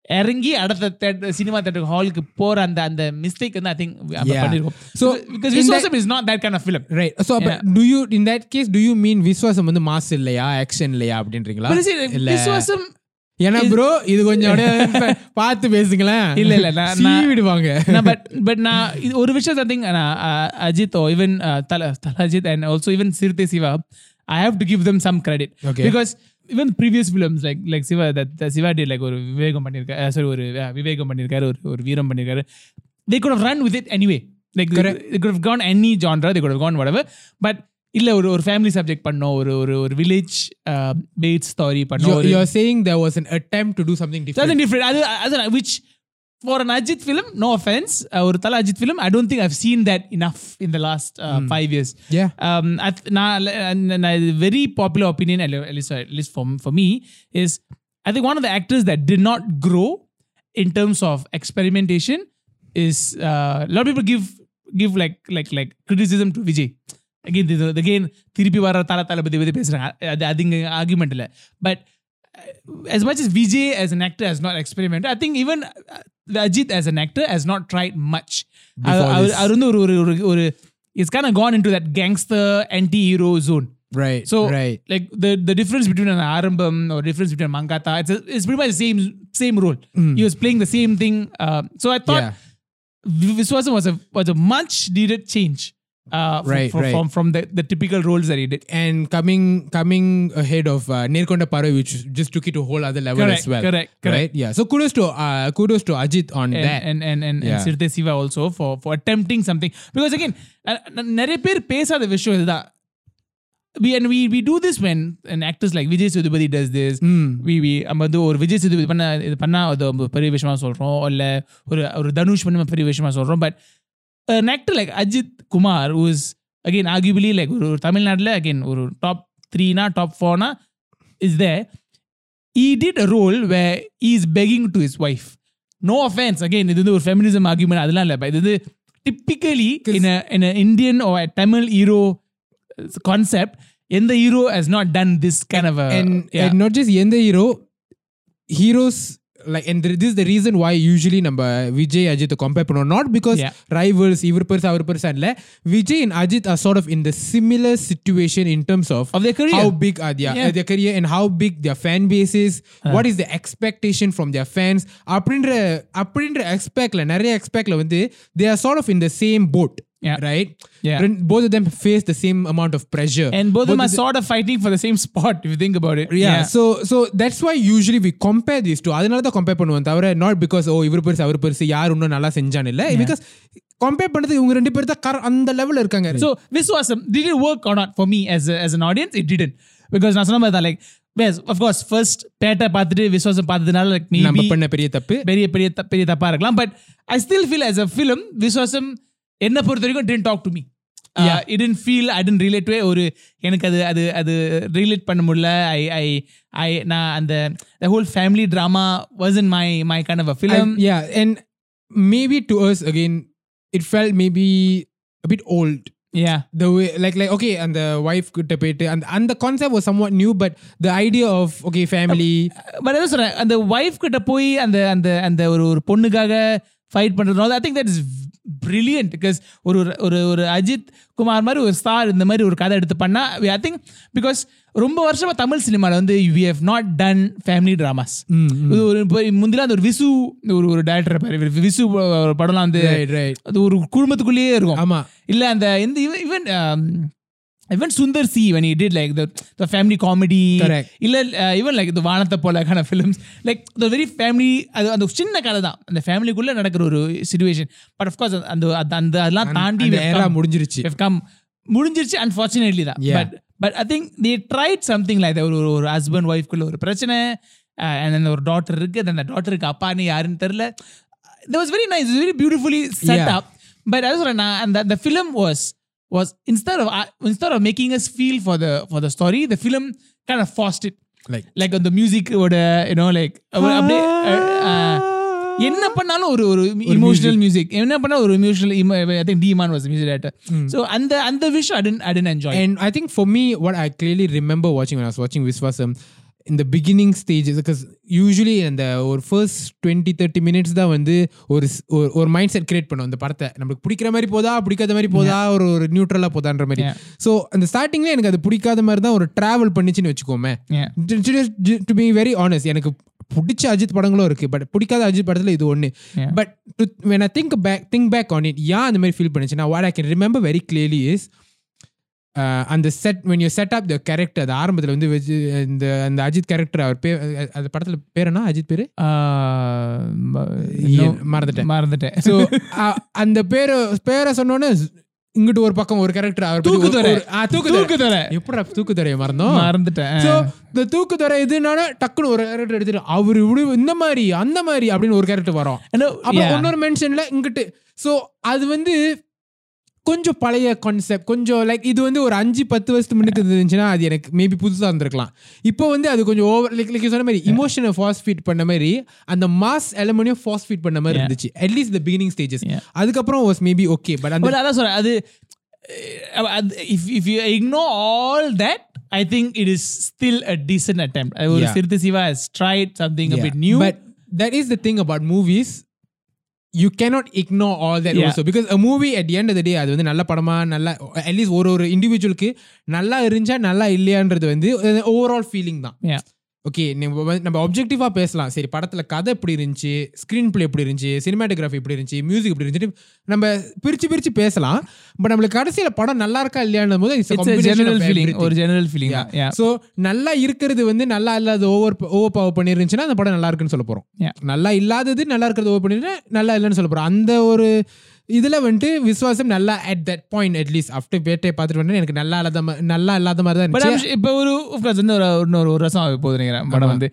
இறங்கி அடுத்த தேட்டர் சினிமா தேட்டர் ஹாலுக்கு போற அந்த அந்த மிஸ்டேக் வந்து ஐ திங்க். பண்ணிருக்கோம். So, because Viswasam is not that kind of film right. So, but do you in that case do you mean Viswasam வந்து மாஸ் இல்லையா ஆக்ஷன் இல்லையா அப்படின்றீங்களா? விஸ்வாசம் ஏன்னா ப்ரோ இது கொஞ்சம் பார்த்து பேசுங்களேன். இல்ல, இல்ல, நான்- விடுவாங்க பட் பட் நான் இது ஒரு விஷயம் திங் அஜித் ஓ ஈவன் தல Thala Ajith and also even Siruthai Siva I have to give them some credit. Because even previous films like like Siva Siva D like ஒரு விவேகம் பண்ணியிருக்காரு சாரி ஒரு விவேகம் பண்ணியிருக்காரு ஒரு ஒரு வீரம் பண்ணியிருக்காரு they good run with it anyway like could have gone any genre they could have gone whatever. But இல்ல ஒரு ஒரு ஃபேமிலி சப்ஜெக்ட் பண்ணோம் ஒரு ஒரு ஒரு வில்லேஜ் பேட் ஸ்டோரி பண்ணோம் You're, ஒரு you're saying there was an attempt to do something different. something different அது அது which for an Ajit film no offense uh, ஒரு Thala Ajith film I don't think I've seen that enough in the last uh, five years Yeah. um, at, நான் நான் very popular opinion at least, at least for, for me is I think one of the actors that did not grow in terms of experimentation is uh, a lot of people give give like like like criticism to Vijay again the, the, again திருப்பி வர தல தளபதி பத்தி பேசுறாங்க அது அது இங்க argument இல்ல but as much as Vijay as an actor has not experimented, I think even uh, Ajit as an actor has not tried much. Before our this. அவர் வந்து ஒரு ஒரு ஒரு ஒரு it's kind of gone into that gangster anti-hero zone. Right. So right. like the the difference between an Arambam or difference between Mangata, it's a, it's pretty much the same same role. He was playing the same thing. Uh, so I thought Yeah. Viswasam was a was a much needed change. Uh, from, Right, from, right. from from the, the typical roles that he did. And coming coming ahead of uh, Nirkonda Paroi, which just took it to a whole other level Correct, as well. correct, correct. Right. Yeah. So kudos to uh, kudos to Ajit on and, that. and and and, Yeah. and Sirte Siva also for for attempting something because again ந- ந- நிறைய பேர் பேசாத விஷயம் இதுதான் we and we we do this when and actors like Vijay Sethupathi does this we we நம்ம வந்து ஒரு விஜய் சேதுபதி பண்ண இது பண்ணா அது ரொம்ப பெரிய விஷயமா சொல்றோம் இல்ல ஒரு ஒரு தனுஷ் பண்ண பெரிய விஷயமா சொல்றோம் but an actor like Ajith Kumar who is again arguably like ஒரு ஒரு தமிழ்நாட்டுல again ஒரு top த்ரீனா top ஃபோர்னா is there he did a role where he is begging to his wife no offense again இது வந்து ஒரு feminism argument அதெல்லாம் இல்லை இது வந்து typically in a in a Indian or a Tamil hero concept எந்த hero has not done this kind of a and, yeah. and not just எந்த hero heroes like and this is the reason why usually நம்ம Vijay Ajith compare பண்ணுவோம் not because Yeah. rivals இவர் பெருசா அவர் பெருசா இல்ல Vijay and Ajith are sort of in the similar situation in terms of Of their career. how big are their, Yeah. their career and how big their fan base is what is the expectation from their fans அப்படின்ற அப்படின்ற aspectல நிறைய aspectல வந்து they are sort of in the same boat Yeah. right Yeah. When both of them face the same amount of pressure and both of them Both are sort of fighting for the same spot if you think about it yeah, so so that's why usually we compare these two அதனால தான் compare பண்ணுவோம் தவிர not because ஓ இவர் பெருசு அவர் பெருசு யார் இன்னும் நல்லா செஞ்சான்னு இல்ல because compare பண்றது இவங்க ரெண்டு பேர் தான் கர- அந்த லெவல்ல இருக்காங்க so Viswasam did it work or not for me as a, as an audience it didn't because நான் சொன்ன மாதிரி தான் like yes of course first பேட்டை பார்த்துட்டு விஸ்வாசம் பார்த்ததுனால like நம்ம பண்ண பெரிய தப்பு பெரிய பெரிய பெரிய தப்பா இருக்கலாம் but I still feel as a film Viswasam என்ன பொறுத்த வரைக்கும் didn't talk to me Yeah. It didn't feel I to it. ஒரு எனக்கு அது அது அது ரிலேட் பண்ண முடியல ஐ ஐ ஐ நான் அந்த whole family drama wasn't my my kind of a film I- yeah and maybe to us again it felt maybe a bit old yeah the way like like okay and the wife கிட்ட போயிட்டு and and the concept was somewhat new but the idea of okay family but அதான் சொல்றேன் அந்த wife கிட்ட போய் அந்த அந்த அந்த ஒரு ஒரு பொண்ணுக்காக ஃபைட் பண்றதுனால I think that is brilliant because ஒரு ஒரு- ஒரு அஜித் குமார் மாதிரி ஒரு ஸ்டார் இந்த மாதிரி ஒரு கதை எடுத்து பண்ணா ஐ திங்க் பிகாஸ் ரொம்ப வருஷமா தமிழ் சினிமாவில் வந்து we have not done family dramas இது ஒரு முந்திலாம் அந்த ஒரு விசு ஒரு ஒரு டேரக்டர் பாரு விசு படம்லாம் வந்து அது ஒரு குடும்பத்துக்குள்ளேயே இருக்கும். ஆமா. இல்ல அந்த இந்த even even Sundar C when he did like the the family comedy Correct. இல்ல ஈவன் லைக் இந்த Vaanathai Pola kind of films like the very family அது அந்த சின்ன கதை தான். அந்த ஃபேமிலிக்குள்ள நடக்கிற ஒரு சுச்சுவேஷன் பட் of course அந்த அந்த அந்த அதெல்லாம் தாண்டி அந்த come- முடிஞ்சிருச்சு. come. முடிஞ்சிருச்சு அன்ஃபார்ச்சுனேட்லி தான். But but I think they tried something like ஒரு ஒரு- ஹஸ்பண்ட் ஒய்ஃப்குள்ள ஒரு பிரச்சனை அண்ட் அந்த ஒரு டாட்டர் இருக்கு. அந்த டாட்டருக்கு அப்பான்னு யாருன்னு that was very nice. Very beautifully set Yeah. up. But அது சொல்றேன் நான் அந்த the film was was instead of instead of making us feel for the for the story, the film kind of forced it. Like like on the music or the, you know like. Uh, uh, uh, என்ன பண்ணாலும் ஒரு ஒரு emotional music என்ன பண்ணாலும் ஒரு emotional think demon was music theatre so அந்த அந்த wish அடன் அடன் enjoy and I think for me what I clearly remember வாட்சிங் வாட்சிங் விஸ்வாசம் Viswasam in the beginning stages, because usually in the ஒரு first 20 30 minutes தான் வந்து ஒரு ஒரு- மைண்ட் செட் கிரியேட் பண்ணும் அந்த படத்தை நம்மளுக்கு பிடிக்கிற மாதிரி போதா பிடிக்காத மாதிரி போதா ஒரு ஒரு நியூட்ரலா போதான்ற மாதிரி. ஸோ அந்த ஸ்டார்டிங்ல எனக்கு அது பிடிக்காத மாதிரி தான் ஒரு டிராவல் பண்ணிச்சுன்னு வச்சுக்கோமே. டு பி வெரி ஆனஸ்ட் எனக்கு பிடிச்ச அஜித் படங்களும் இருக்கு பட் பிடிக்காத அஜித் படத்துல இது ஒன்று. But when I think back think back on it ஏன் அந்த மாதிரி ஃபீல் பண்ணுச்சுன்னா what I can remember very clearly is uh, அந்த set when you set up the character அது ஆரம்பத்துல வந்து வச்சு இந்த அந்த அஜித் கேரக்டர் அவர் பேர் அந்த படத்துல பேர் என்ன அஜித் பேரு மறந்துட்டேன். மறந்துட்டேன் ஸோ அந்த பேரை பேரை சொன்னோன்னே இங்கிட்டு ஒரு பக்கம் ஒரு கேரக்டர் அவர் தூக்குதுறை. தூக்குதுறை. எப்படி தூக்குதுறையை மறந்தோம் மறந்துட்டேன் சோ இந்த தூக்குதுறை இதுனால டக்குன்னு ஒரு கேரக்டர் எடுத்துட்டு அவர் இப்படி இந்த மாதிரி அந்த மாதிரி அப்படின்னு ஒரு கேரக்டர் வரும் அப்புறம். இன்னொரு மென்ஷன்ல இங்கிட்டு சோ அது வந்து கொஞ்சம் பழைய கான்செப்ட் கொஞ்சம் லைக் இது வந்து ஒரு அஞ்சு பத்து வருஷத்துக்கு முன்னுக்கு இருந்துச்சுன்னா அது எனக்கு மேபி புதுசா இருந்திருக்கலாம் இப்போ வந்து அது கொஞ்சம் ஓவர் லைக் லைக் சொன்ன மாதிரி இமோஷனை ஃபாஸ்ட் ஃபீட் பண்ண மாதிரி அந்த மாஸ் எலமெண்டையும் ஃபாஸ்ட் ஃபீட் பண்ண மாதிரி இருந்துச்சு. At least the beginning stages. அதுக்கப்புறம் வாஸ் மேபி ஓகே பட் அந்த But அதான் சொல்றேன் அது if if you ignore all that I think it is still a decent attempt ஒரு. Siruthai Siva tried something a bit new. But that is the thing about movies. You cannot ignore all that Yeah. also because a movie at the end of the day அது வந்து நல்ல படமா நல்ல at least ஒரு ஒரு இண்டிவிஜுவலுக்கு நல்லா இருந்துச்சா நல்லா இல்லையான்றது வந்து ஓவரால் ஃபீலிங் தான் Yeah. ஓகே நம்ம ஆப்ஜெக்டிவா பேசலாம். சரி படத்துல கதை எப்படி இருந்துச்சு ஸ்கிரீன் பிளே எப்படி இருந்துச்சு சினிமாட்டோகிராஃபி எப்படி இருந்துச்சு மியூசிக் எப்படி இருந்துச்சு நம்ம பிரிச்சு பிரிச்சு பேசலாம். பட் நம்மளுக்கு கடைசியில படம் நல்லா இருக்கா இல்லையான்னும் போது feeling everything. ஒரு தான் yeah. ஸோ நல்லா இருக்கிறது வந்து நல்லா இல்லாத ஓவர் ஓவர் பவர் பண்ணிருந்துச்சுன்னா அந்த படம் நல்லா இருக்குன்னு சொல்ல போறோம். Yeah. நல்லா இல்லாதது நல்லா இருக்கிறது ஓவர் பண்ணிருந்தா நல்லா இல்லைன்னு சொல்ல போறோம். அந்த ஒரு இதுல வந்துட்டு விசுவாசம் நல்லா at that point at least after Petta பார்த்துட்டு வந்து எனக்கு நல்லா இல்லாத மா- நல்லா இல்லாத மாதிரி தான் பட் இருந்துச்சு இப்போ ஒரு வந்து ஒரு இன்னொரு ஒரு ரசம் ஆக போகுது நினைக்கிறேன் படம் வந்து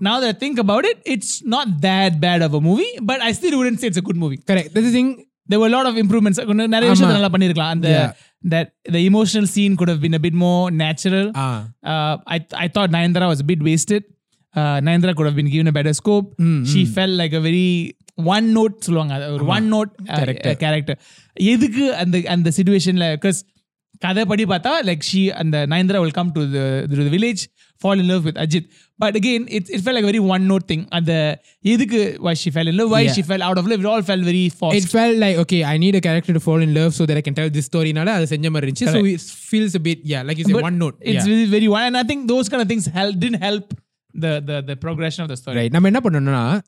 now that I think about it it's not that bad of a movie but I still wouldn't say it's a good movie correct this thing there were a lot of improvements இன்னும் நிறைய விஷயத்தை நல்லா பண்ணிருக்கலாம் அந்த Yeah. that the emotional scene could have been a bit more natural ah uh, I I thought Nayandra was a bit wasted. Uh, Nayandra could have been given a better scope. Mm, she felt like a very one note சொல்லுவாங்க அது ஒரு one note character எதுக்கு அந்த அந்த சுச்சுவேஷன்ல because கதைப்படி பார்த்தா like she அந்த Nayanthara will come to the village fall in love with Ajith but again it it fell like very one note thing அந்த எதுக்கு why she fell in love why Yeah. She fell out of love it all fell very it fast fell like okay I need a character to fall in love so that I can tell this ஸ்டோரினால அது செஞ்ச மாதிரி இருந்துச்சு so it feels a bit yeah like you say But one note It's yeah. very, very one, and I think those kind of Of the story. Right நம்ம என்ன பண்ணணும்னா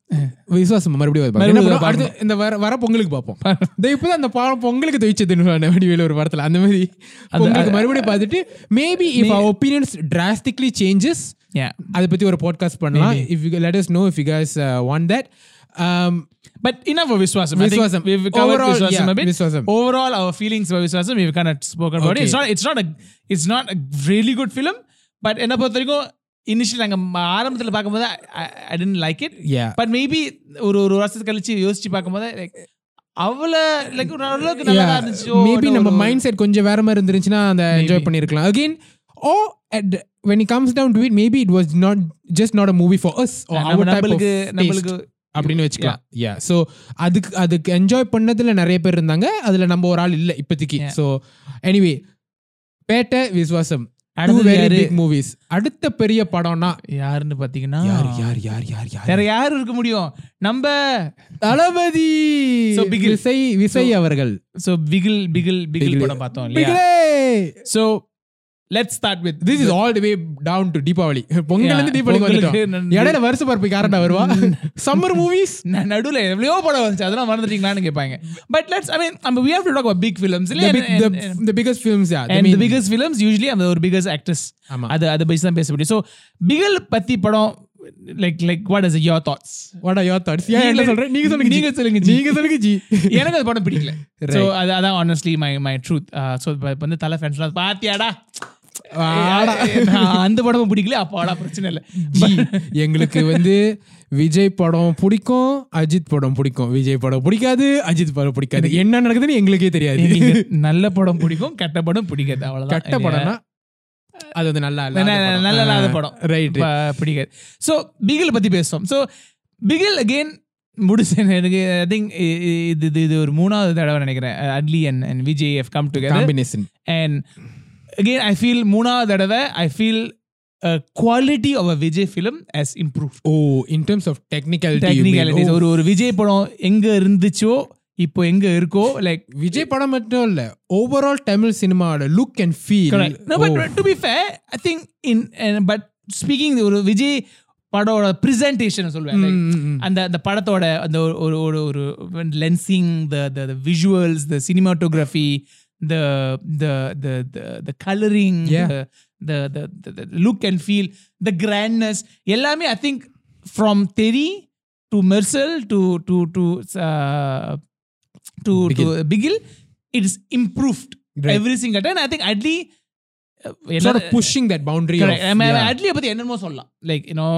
விசுவாசம் மறுபடியும். என்ன பண்ணுவோம் அடுத்து இந்த வர வர பொங்கலுக்கு பார்ப்போம் இப்பதான் அந்த பா- பொங்கலுக்கு துவைச்சதுன்னு வடிவேல ஒரு படத்துல அந்த மாதிரி பொங்கலுக்கு மறுபடியும் பார்த்துட்டு மேபி இஃப் அவர் ஒப்பீனியன்ஸ் டிராஸ்டிக்லி சேஞ்சஸ் Yeah. அதை பத்தி ஒரு பாட்காஸ்ட் பண்ணலாம் if you let us know if you guys uh, want that um But enough of Viswasam. Viswasam. We've covered Overall, Viswasam yeah, a bit. Viswasam. Overall, our feelings for Viswasam, we've kind of spoken about it. Okay. It's not, it's not a, it's not a really good film. But என்ன பொறுத்த வரைக்கும் initial நாங்க ம- ஆரம்பத்துல பார்க்கும்போது I tend like it but maybe ஒரு ஒரு வருஷத்துக்கு கழிச்சு யோசிச்சு பார்க்கும்போது லைக் அவ்வளோ லைக் ஒரு அளவுக்கு நல்லா இருந்துச்சோ. மேபி இல்ல நம்ம மைண்ட் செட் கொஞ்சம் வேற மாதிரி இருந்துச்சுன்னா அந்த என்ஜாய் Maybe. பண்ணிருக்கலாம். Again oh it maybe it was not just not a movie for us or நம்ம- our type of நம்மளுக்கு. நம்மளுக்கு அப்படின்னு வச்சுக்கலாம். யா ஸோ அதுக்கு அதுக்கு என்ஜாய் பண்ணதுல நிறைய பேர் இருந்தாங்க. அதுல நம்ம ஒரு ஆள் இல்ல இப்போதைக்கு. So anyway Petta Viswasam movies அடுத்த பெரிய படம்னா யாருன்னு பாத்தீங்கன்னா யார் யார் யார் யார் யார்? வேற யாரு இருக்க முடியும்? நம்ம தளபதி. விசய் விசய் அவர்கள். சோ பிகில் பிகில் பிகில் பிகில். படம் பார்த்தோம் இல்லையா? So let's start with this is all the way down to Deepavali Pongal இருந்து தீபாவளி வந்துட்டோம். இடையில வருஷ பரப்பு காரண்டா வருவா? சம்மர் மூவிஸ் நடுவுல எவ்வளவோ படம் வந்துச்சு அதெல்லாம் மறந்துட்டீங்களான்னு கேட்பாங்க. பட் லெட்ஸ் ஐ மீன் நம்ம big films the, இல்லையா? big, the, the biggest films yeah the and the main- biggest films usually அந்த ஒரு actress. ஆமா. அது அதை பத்தி தான் பேச முடியும் ஸோ பிகல் பத்தி படம் like like what is your thoughts what are your thoughts? yeah என்ன சொல்றேன் நீங்க சொல்லுங்க நீங்க. சொல்லுங்க. நீங்க சொல்லுங்க ஜி. எனக்கு அது படம் பிடிக்கல. ஸோ அது அதான் ஆனஸ்ட்லி மை மை ட்ரூத் இப்போ வந்து தலை ஃபேன்ஸ்லாம் பாத்தியாடா வாடா. அந்த படமும் பிடிக்கல அப்போ ஆடா பிரச்சனை இல்லை. எங்களுக்கு வந்து விஜய் படம் பிடிக்கும் அஜித் படம் பிடிக்கும். விஜய் படம் பிடிக்காது அஜித் படம் பிடிக்காது. என்ன நடக்குதுன்னு எங்களுக்கே தெரியாது. நல்ல படம் பிடிக்கும் கெட்ட படம் பிடிக்காது அவ்வளவுதான். கட்ட படம்னா அது வந்து நல்லா நல்ல இல்லாத படம். ரைட் பிடிக்காது. ஸோ பிகில் பத்தி பேசுவோம். ஸோ பிகில் அகெயின் முடிச்சேன் எனக்கு ஐ திங்க் இது இது ஒரு மூணாவது தடவை நினைக்கிறேன். Atlee and and Vijay F come together combination and again I feel மூணாவது தடவை I feel quality of a Vijay film has improve oh in terms of technical technicalities ஒரு ஒரு விஜய் படம் எங்க இருந்துச்சோ இப்போ எங்க இருக்கோ லைக் விஜய் படம் மட்டும் இல்ல ஓவரால் தமிழ் சினிமாவோட look and feel be fair, I think in uh, but speaking ஒரு விஜய் படோட பிரசன்டேஷன் சொல்லுவேன் Like, அந்த அந்த படத்தோட அந்த ஒரு ஒரு ஒரு lensing the the visuals the cinematography The the the the colouring Yeah. The the look and feel the grandness எல்லாமே I think from Theri to Mersal to to to to to Bigil it is improved Right. every single time. I think Adli. Uh, sort எல்லா- of pushing that boundary of, Correct. I mean, yeah. அட்லியை பத்தி என்னமோ சொல்லலாம் like you know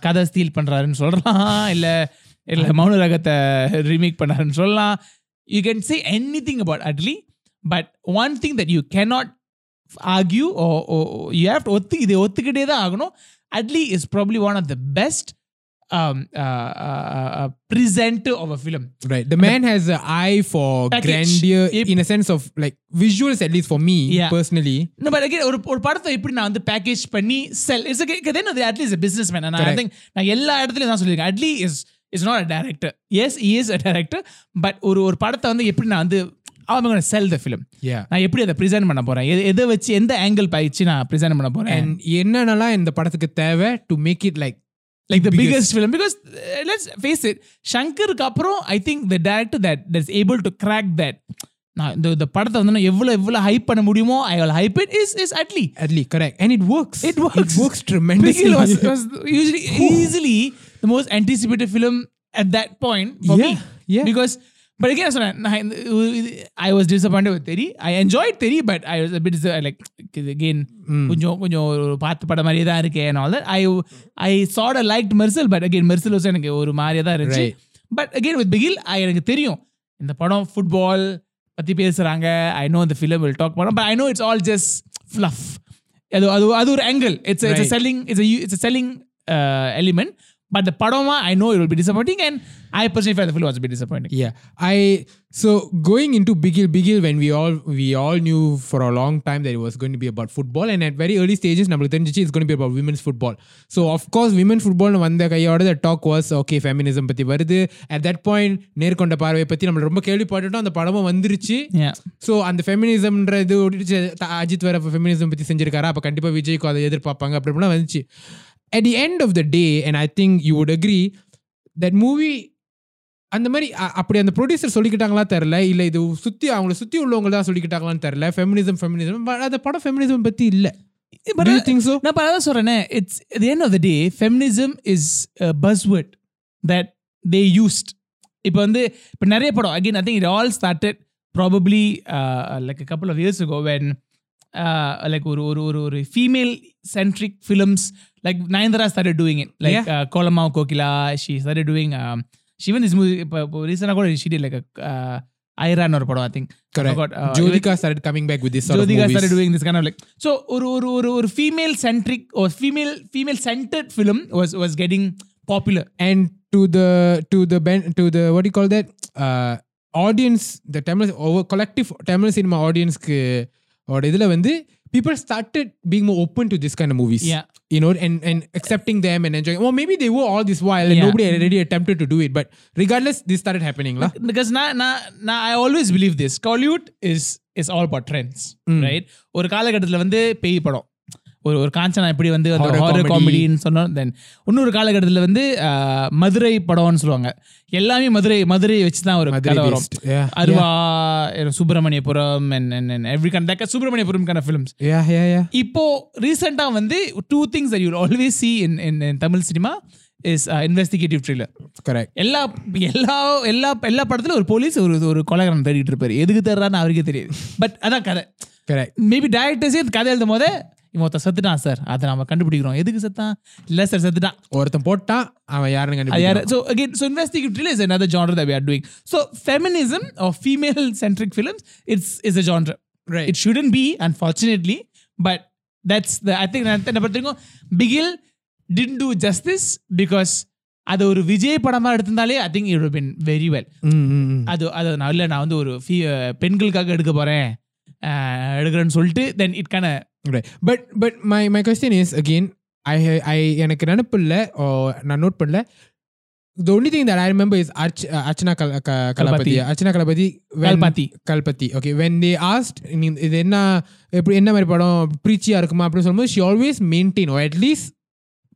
கதை steel பண்றாருன்னு சொல்லலாம் இல்ல இல்ல மௌன ரகத்தை ரீமேக் பண்ணாருன்னு சொல்லலாம் you can say any thing about Atlee But one thing that you cannot argue you have ஒத்து இதை ஒத்துக்கிட்டே தான் ஆகணும் Atlee is probably one of the best presenter of a film Right. The man has an eye for Package. grandeur Yep. in a sense of like visuals, at least for me Yeah. personally. No, but again, ஒரு ஒரு படத்தை எப்படி நான் வந்து package பண்ணி செல் it's தென் அது at least business man நான் Correct. Think நான் எல்லா இடத்துலயும் தான் சொல்லியிருக்கேன் Atlee is is not a director yes is a director but ஒரு ஒரு படத்தை வந்து எப்படி நான் வந்து அவங்க செல் த ஃபிலிம் Yeah. நான் எப்படி அதை ப்ரெசென்ட் பண்ண போறேன் எது- எதை வச்சு எந்த ஆங்கிள் பாய்ச்சி நான் ப்ரெசென்ட் பண்ண போறேன் என்னென்னலாம் இந்த படத்துக்கு தேவை to make it like like the biggest- biggest film because let's face it ஷங்கருக்கு அப்புறம் I think the director that that's able to crack that நான் இந்த இந்த படத்தை வந்து நான் எவ்வளோ எவ்வளோ ஹைப் பண்ண முடியுமோ I will hype it is is Atlee. And it works. It works. It works tremendously. Bigil was, was usually easily the most anticipated film at that point for but again, so I was disappointed with Teri. I enjoyed Teri, but I was a bit like again கொஞ்சம் கொஞ்சம் பார்த்து படம் மாதிரியே தான் இருக்கே and all that. I I sort of liked Mercil, but again Mercil was எனக்கு ஒரு மாதிரியே தான் இருந்துச்சு. Again with Bigil, I எனக்கு தெரியும் இந்த படம் ஃபுட்பால் பத்தி பேசுறாங்க I know the film will talk about but I know it's all just fluff அது அது அது ஒரு angle it's it's. Selling it's it's selling element but the படமா I know it will be disappointing and I personally feel the film was be disappointing Yeah, I so going into Bigil Bigil when we all we all knew for a long time that it was going to be about football and at very early stages நம்மளுக்கு தெரிஞ்சிச்சு it's going to be about women's football. So of course women football வந்த கையோட the talk was okay feminism பத்தி வருது at that point Nerkonda Paarvai பத்தி நம்ம ரொம்ப கேள்விப்பட்டுட்டோம் அந்த படமும் வந்துருச்சு ஸோ அந்த ஃபெமினிசம்ன்ற இது ஓடிடுச்சு த- அஜித் வேற ஃபெமினிசம் பற்றி செஞ்சிருக்காரு அப்போ கண்டிப்பாக விஜய்க்கு அதை எதிர்பார்ப்பாங்க அப்படி இப்படிலாம் வந்துச்சு At the end of the day and i think you would agree that movie அந்த மாதிரி அப்படி அந்த ப்ரொடியூசர் சொல்லிக்கிட்டாங்களா தெரில இல்லை இது சுற்றி அவங்கள சுற்றி உள்ளவங்க தான் சொல்லிக்கிட்டாங்களான்னு தெரில ஃபெமினிசம் ஃபெமினிசம் பட் அந்த படம் ஃபெமினிசம் பற்றி இல்லை you I- think so? நான் இப்போ அதான் சொல்றேனே it's the end of the day feminism is buzzword that they used இப்போ வந்து இப்போ நிறைய படம் again I think it all started probably like couple of years go when like ஒரு ஒரு ஒரு ஒரு female centric films Like Nayanthara started doing it like Kolamaavu Kokila she started doing Shivan is movie இப்போ இப்போ ரீசெண்டாக கூட Shirdi like ஐரான்னு ஒரு படம் I think Correct. Jyotika started coming back with this sort Jyotika of started movies. doing this kind of like so ஒரு ஒரு ஒரு ஒரு female centric or female female centered film was was getting popular and to the to the ben, to the what do you call that uh, audience the Tamil over collective Tamil cinema audience க்கு ஓட இதுல வந்து people started being more open to this kind of movies Yeah. you know and and accepting them and enjoying well maybe they were all this while and Yeah. nobody had really attempted to do it but regardless this started happening lah. because na na na I always believe this Hollywood is is all about trends right ஒரு காலகட்டத்துல வந்து பேய் படம் ஒரு ஒரு காஞ்சனா எப்படி வந்து அந்த ஹாரர். காமெடின்னு சொன்னோம் தென் இன்னொரு காலகட்டத்துல வந்து மதுரை படம்னு சொல்லுவாங்க. எல்லாமே மதுரை மதுரை வச்சு தான் ஒரு கதை வரும். அருவா Subramaniapuram and and and every kind like Subramaniapuram yeah yeah இப்போ ரீசெண்டா வந்து two things always see in in, in Tamil cinema is investigative thriller correct. எல்லா எல்லா எல்லா எல்லா படத்துலயும் ஒரு போலீஸ் ஒரு ஒரு கொலைகாரன் தேடிட்டு இருப்பாரு. எதுக்கு தேடுறான்னு அவருக்கே தெரியாது. பட் அதான் கதை. Correct. மேபி டேரக்டர்ஸே கதை எழுதும் போதே இவன் ஒருத்தன் செத்துட்டான் சார் அதை நம்ம கண்டுபிடிக்கிறோம் எதுக்கு செத்தான் இல்ல சார் செத்துட்டான் ஒருத்தன் போட்டான் அவன் யாருன்னு கண்டுபிடிக்கிறான். again so investigative thriller is another genre that we are doing so feminism or female centric films it's is a genre Right. it shouldn't be unfortunately but that's the i think என்ன பார்த்திருக்கோம் Bigil didn't do justice because அது ஒரு விஜய் படமா எடுத்திருந்தாலே I think it been very well. அது அது நான் இல்லை நான் வந்து ஒரு பெண்களுக்காக எடுக்க போறேன் எடுக்கிறேன்னு சொல்லிட்டு தென் இட் கான Right. But but my my question is again, I I எனக்கு நினப்பு இல்லை நான் நோட் பண்ணல the only thing that I remember is Arch, uh, Archana Kal, Ka, Kalapati. Archana Kalapati. when- Kalpathi Kalpati. Okay. When they asked, நீ இது என்ன எப்படி என்ன மாதிரி படம் ப்ரீச்சியா இருக்குமா அப்படின்னு சொல்லும்போது she always maintain or at least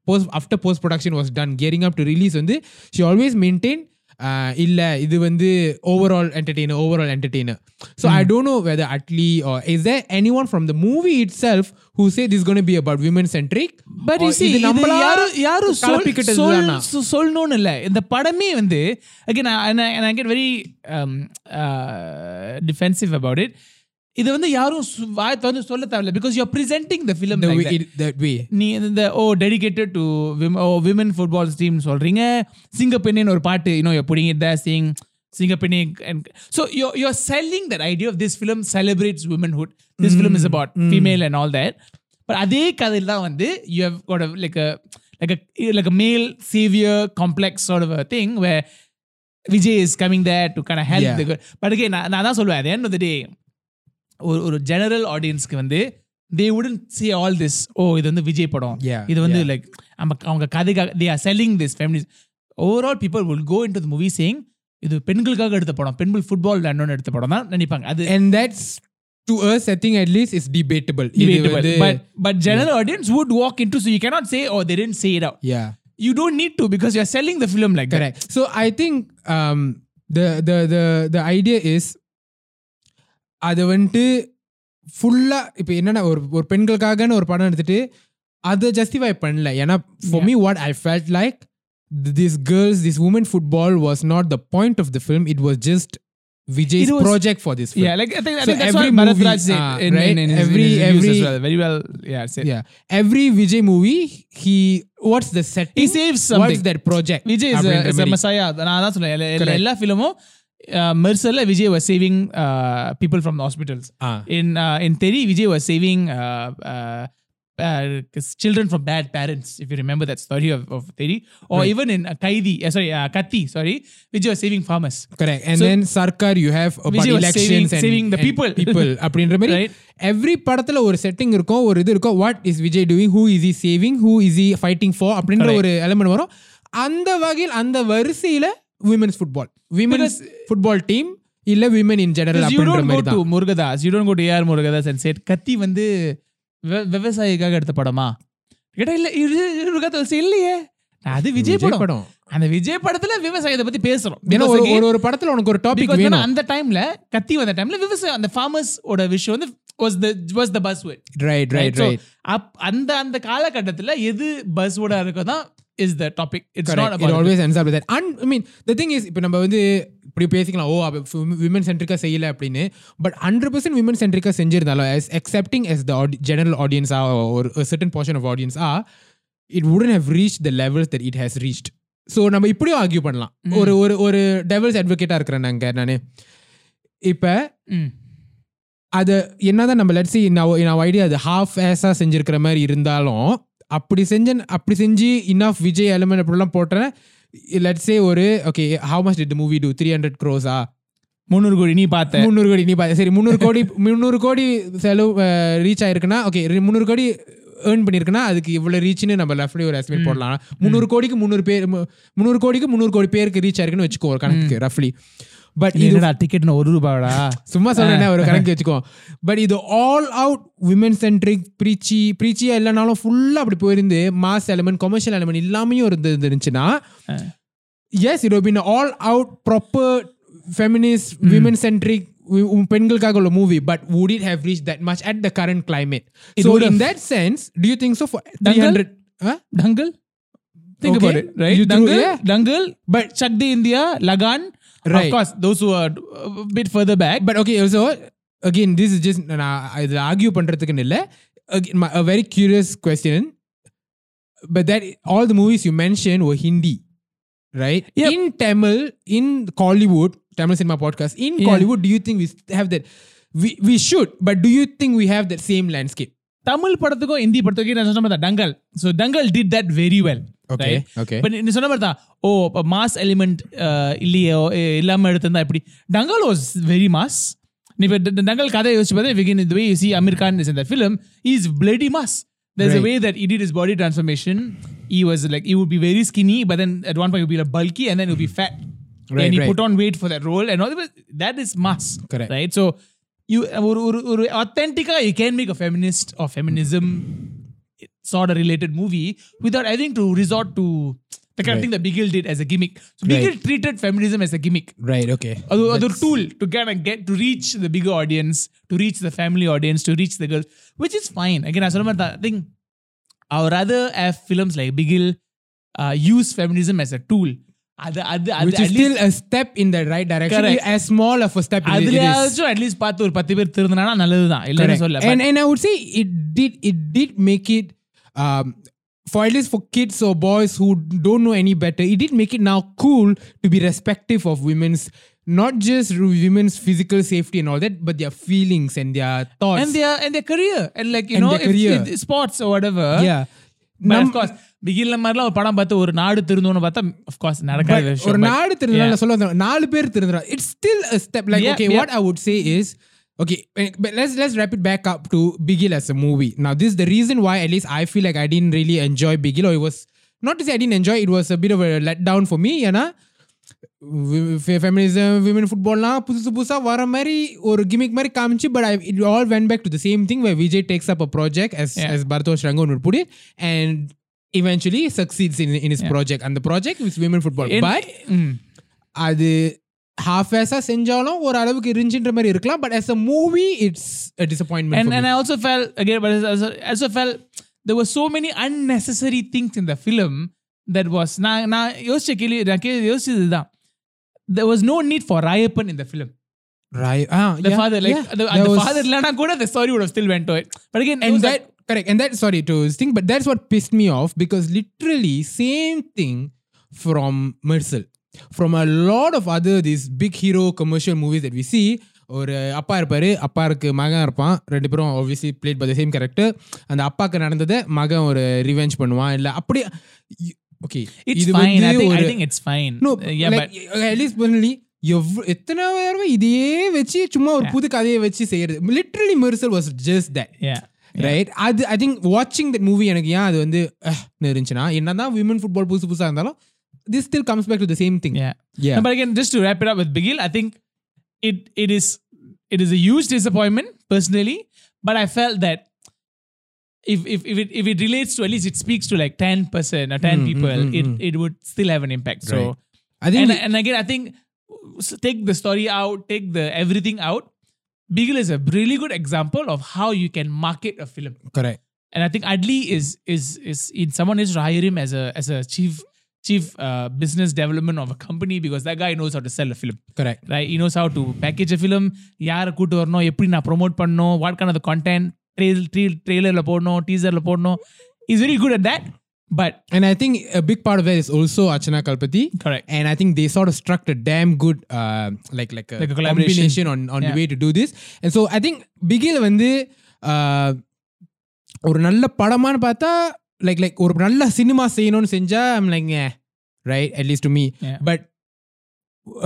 post after post production was done gearing up to release வந்து she always maintain இல்ல இது வந்து overall entertainer overall entertainer so I don't know whether Atlee is there anyone from the movie itself who say this gonna be about women centric but you see இது யாரும் யாரும் சொல் கலப்பிக்கிட்டது சொல் தானா? சொ- சொல்லணும்னு இல்ல இந்த படமே வந்து again I get very defensive about it இது வந்து யாரும் வாய் திறந்து சொல்ல தேவையில்ல. Because you are presenting the film the way it, that way நீ இந்த ஓ dedicated to oh women football team சொல்றீங்க. சிங்கப்பெண்ணின்னு ஒரு பாட்டு இன்னும் எப்படி த Singh Singappenne so you you're selling that idea of this film celebrates womanhood this film is about female and all that but அதே கதையில் தான் வந்து you have got a like like like a male saviour complex sort of a thing where Vijay is coming there to kind of help Yeah. the good but again நான் நான் தான் சொல்லுவேன் the end of the day ஒரு ஒரு general ஆடியன்ஸ்க்கு வந்து தே உடன் see all this oh இது வந்து விஜய் படம் இது வந்து. லைக் நம்ம அவங்க கதைக்காக they are selling this families overall people will go in to movie saying இது பெண்களுக்காக எடுத்த படம் பெண்கள் ஃபுட்பால் விளையாடணும்னு எடுத்த படம் தான் நினைப்பாங்க அது and that's to us I think at least is debatable இது debatable. வந்து- but but general audience would walk into so you cannot say oh they didn't say it out yeah you don't need to because you're selling the film like that correct so i think um the the the the idea is அது வந்துட்டு ஃபுல்லா இப்போ என்னன்னா ஒரு ஒரு பெண்களுக்காகன்னு ஒரு படம் எடுத்துட்டு அதை ஜஸ்டிஃபை பண்ணல ஏன்னா for me what I felt like this girls this woman football was not the point of the film it was just It was- project for this yeah like i think, I So think that's every what Bharat movie, Raj said ah, in, right? in, in his, Every- in his reviews every- as well very well yeah said. yeah every Vijay movie he what's the setting he saves something what's that project Vijay நான் தான் சொன்னேன் எல்லா- எல்லா- Correct. எல்லா ஃபிலிமும் மெர்சல்ல Vijay was saving people from hospitals Ah. In in Theri Vijay was saving children from bad parents if you remember that story of, of Teri or even in uh, Kaidi uh, sorry uh, Katti sorry Vijay was saving farmers correct and So- then sarkar you have about Vijay was elections saving- and, saving the and people. people அப்படின்ற மாதிரி Right. Every படத்துல ஒரு setting இருக்கும் ஒரு இது இருக்கும் what is Vijay doing who is he saving who is he fighting for அப்படின்ற Correct. ஒரு எலமெண்ட் வரும் அந்த வகையில் அந்த வரிசையில women's football women's football team இல்ல விமன் இன் ஜெனரல் மாதிரி to தான் Murugadoss you don't go to AR Murugadoss and said கத்தி வந்து விவ- விவசாயிக்காக எடுத்த படமா? கேட்டா இல்ல முருகதாஸ் இல்லையே அது விஜய் படம். படம். அந்த விஜய் படத்துல விவசாயத்தை பத்தி பேசுறோம். ஏன்னா ஒரு ஒரு படத்துல உனக்கு ஒரு டாபிக் வேணும். அந்த டைம்ல கத்தி வந்த டைம்ல விவசாயம் அந்த farmers ஓட விஷயம் வந்து was the was the buzzword. Right right right up அந்த அந்த காலகட்டத்துல எது buzzword இருக்கோ தான் is the topic it's not Correct. It always ends up with that. And I mean, the thing is, இப்போ நம்ம வந்து இப்படி பேசிக்கலாம் ஓ விமன் சென்ட்ரிக்கா செய்யல அப்படின்னு. பட் ஹண்ட்ரட் பர்சன்ட் விமன் சென்ட்ரிக்கா செஞ்சிருந்தாலும் as accepting as the audi- general audience are or a certain portion of audience are it wouldn't have reached the levels that it has reached. So நம்ம இப்படியும் argue பண்ணலாம். ஒரு ஒரு ஒரு devils அட்வொகேட்டா இருக்கிறேன் நாங்க நான். இப்போ அது என்னதான் நம்ம லட்சி நான் ஐடியா அது ஹாஃப் ஏஸாக செஞ்சிருக்கிற மாதிரி இருந்தாலும் அப்படி செஞ்ச அப்படி செஞ்சு இனஃப் விஜய் எலமெண்ட் அப்படிலாம் போட்டேன் லட்ஸே ஒரு okay how much did movie do three hundred க்ரோஸா முந்நூறு கோடி நீ பார்த்த. முந்நூறு கோடி நீ பாரு சரி முந்நூறு கோடி முந்நூறு கோடி செலவு ரீச் ஆயிருக்குன்னா ஓகே முந்நூறு கோடி ஏர்ன் பண்ணியிருக்குன்னா அதுக்கு இவ்வளோ ரீச்னு நம்ம லெஃப்ட்லி ஒரு எஸ்டிமேட் போடலாம். முந்நூறு கோடிக்கு முந்நூறு பேர் முந்நூறு கோடிக்கு முந்நூறு கோடி பேருக்கு ரீச் ஆயிருக்குன்னு வச்சுக்கோ ஒரு கணக்கு ரஃப்லி பட் என்னடா டிக்கெட் ஒரு ரூபாடா சும்மா சொல்றேன் ஒரு கணக்கு வச்சுக்கோ. பட் இது all out women centric preachy ப்ரீச்சியா இல்லைனாலும் ஃபுல்லா அப்படி போயிருந்து மாஸ் எலமெண்ட் கமர்ஷியல் எலமெண்ட் இல்லாமையும் இருந்து இருந்துச்சுன்னா as it been all out proper feminist women centric பெண்களுக்காக உள்ள movie but would it have reached that much at the current climate? It so would in have. that sense do you think so? For Dangal? 300 huh? Dangal think Okay. about it right You threw- dangal yeah. dangal But- chakdi india lagan of Right. course those who are a bit further back but okay also again this is just நான் இது argue பண்றதுக்குன்னு இல்ல Again, my- a very curious question but that all the movies you mentioned were hindi right Yep. in tamil in Kollywood tamil cinema podcast in Yeah. Kollywood do you think we have that we, we should but do you think we have that same landscape Tamil படத்துக்கும் ஹிந்தி படத்துக்கும் நான் சொன்ன மாதிரி Dangal so Dangal did that very well Okay, okay. But நீ சொன்ன மாதிரி தான் ஓ இப்போ மாஸ் எலிமெண்ட் இல்லையோ eh, இல்லாம எடுத்திருந்தா எப்படி டங்கல் வாஸ் வெரி மாஸ் நீ இப்போ டங்கல் கதை யோசிச்சு பார்த்தா விகின் இந்த way you see Aamir Khan is இந்த film is bloody mass there's a Right. way that he did his body transformation he was like he would be very skinny but then at one point he would be like bulky and then he would be fat Right, and he right. put on weight for that role and all that that is mass Correct. right so you ஒரு ஒரு ஒரு authentic you can make a feminist or feminism sort of related movie without having to resort to The kind of thing that Bigil did as a gimmick. So Bigil treated feminism as a gimmick. right okay அது அது ஒரு tool to can get to reach the bigger audience to reach the family audience to reach the girls which is fine again I மாதிரி தான் I think I would rather have films like Bigil uh, use feminism as a tool அது அது அது which is at least still a step in the right direction Correct. as small of a step it- it is. அதுலயாச்சும் at least பார்த்து ஒரு பத்து பேர் திருந்தினா நல்லதுதான் இல்லைன்னு Correct. சொல்ல and and I would say it did it did make it um for at least for kids or boys who don't know any better, it did make it now cool to be respective of women's not just women's physical safety and all that, but their feelings and their thoughts. and their and their career and like you And know their if- career. if sports or whatever yeah. but Num- of course பிகில்ல மாதிரிலாம் ஒரு படம் பார்த்து ஒரு நாடு திருந்தோம்னு பார்த்தா of course நடக்காத But விஷயம் ஒரு but- நாடு திருந்தா சொல்ல வந்தேன். நாலு பேர் திருந்துறா it's still a step like Yeah, okay yeah. what i would say is okay eh, but let's let's wrap it back up to bigil as a movie now this is the reason why at least i feel like i didn't really enjoy bigil or it was not to say i didn't enjoy it was a bit of a letdown for me ஏன்னா feminism women ஃபுட்பால்லாம் புதுசு புதுசா வர மாதிரி ஒரு gimmick மாதிரி காமிச்சு but I it all went back to the same thing why Vijay takes up a project yes Yeah. Yes Baradwaj Rangan would put it and eventually succeeds in, in his project and the project is women football And- but ம். அது half ஆஸா செஞ்சாலும் ஒரு அளவுக்கு இருந்துச்சுன்ற மாதிரி இருக்கலாம் but as a movie it's a disappointment and for and me. I also felt again, but I also, I also felt there were so many unnecessary things in the film that was நான் நான் யோசிச்ச கேள்வி நான் K- யோசிச்சது இதுதான் there was no need for Rayapan in the film. right ah, The yeah, father, like yeah. the, There the was- father இல்லைனா கூட the story would have still went to it. But again, and those that correct and that sorry to think but that's what pissed me off because literally same thing from Mercel from a lot of other these big hero commercial movies that we see ஒரு அப்பா இருப்பாரு அப்பாருக்கு மகன் இருப்பான் ரெண்டு பேரும் obviously played by the same character அந்த அப்பாக்கு நடந்ததை மகன் ஒரு ரிவெஞ்ச் பண்ணுவான் இல்ல அப்படியே okay it's fine. I think I think it's fine. No yeah, but at least பண்ணலி எவ்வளோ எத்தனை தடவை இதையே வச்சு சும்மா ஒரு புது கதையை வச்சு செய்யறது literally Mersal was just that yeah. Right அது ஐ திங்க் வாட்சிங் தட் மூவி எனக்கு ஏன் அது வந்து இருந்துச்சுன்னா என்னதான் விமன் ஃபுட்பால் புதுசு புதுசா இருந்தாலும் this still comes back to the same thing. Yeah. Yeah. No, but again, just to wrap it up with Bigil, I think it it is it is a huge disappointment personally, but I felt that if if if it if it relates to at least it speaks to like ten percent or ten mm, people, mm, mm, it hmm. it would still have an impact. Right. So I think and, we, and again I think take the story out, take the everything out. Beagle is a really good example of how you can market a film. Correct. And I think Adli is is is in someone is to hire him as a as a chief chief uh, business development of a company because that guy knows how to sell a film. correct Right? He knows how to package a film. யாரை கூட்டு வரணும் எப்படி நான் promote பண்ணணும் what kind of the content trail ட்ரெய்லரில் போடணும் டீசரில் போடணும் is very good at that but and I think a big part of that is also Archana Kalpati Correct. and I think they sort of struck a damn good uh, like like a, Like a collaboration. combination on on the Yeah. way to do this and so I think Bigil வந்து uh, ஒரு நல்ல படமான்னு பார்த்தா like like ஒரு நல்ல cinema செய்யணும்னு செஞ்சா I'm like right at least to me Yeah. But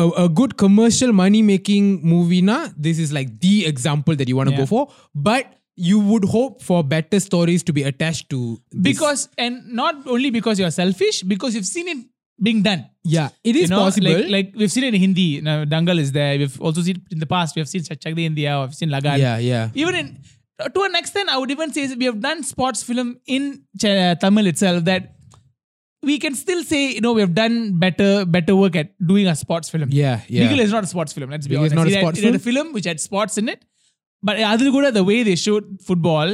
a, a good commercial money making movie na this is like the example that you want to go Yeah. for but you would hope for better stories to be attached to this. because and not only because you're selfish because you've seen it being done yeah it is you know, possible Like, like we've seen it in Hindi. Now, Dangal is there. We've also seen in the past. We have seen Chak De India. We've seen Lagan. yeah yeah Even in to an extent, I would even say we have done sports film in uh, Tamil itself that we can still say you know we have done better better work at doing a sports film. yeah yeah Bigil is not a sports film. Let's be is honest. not a had- sports it had a film which had sports in it, but other good the way they showed football,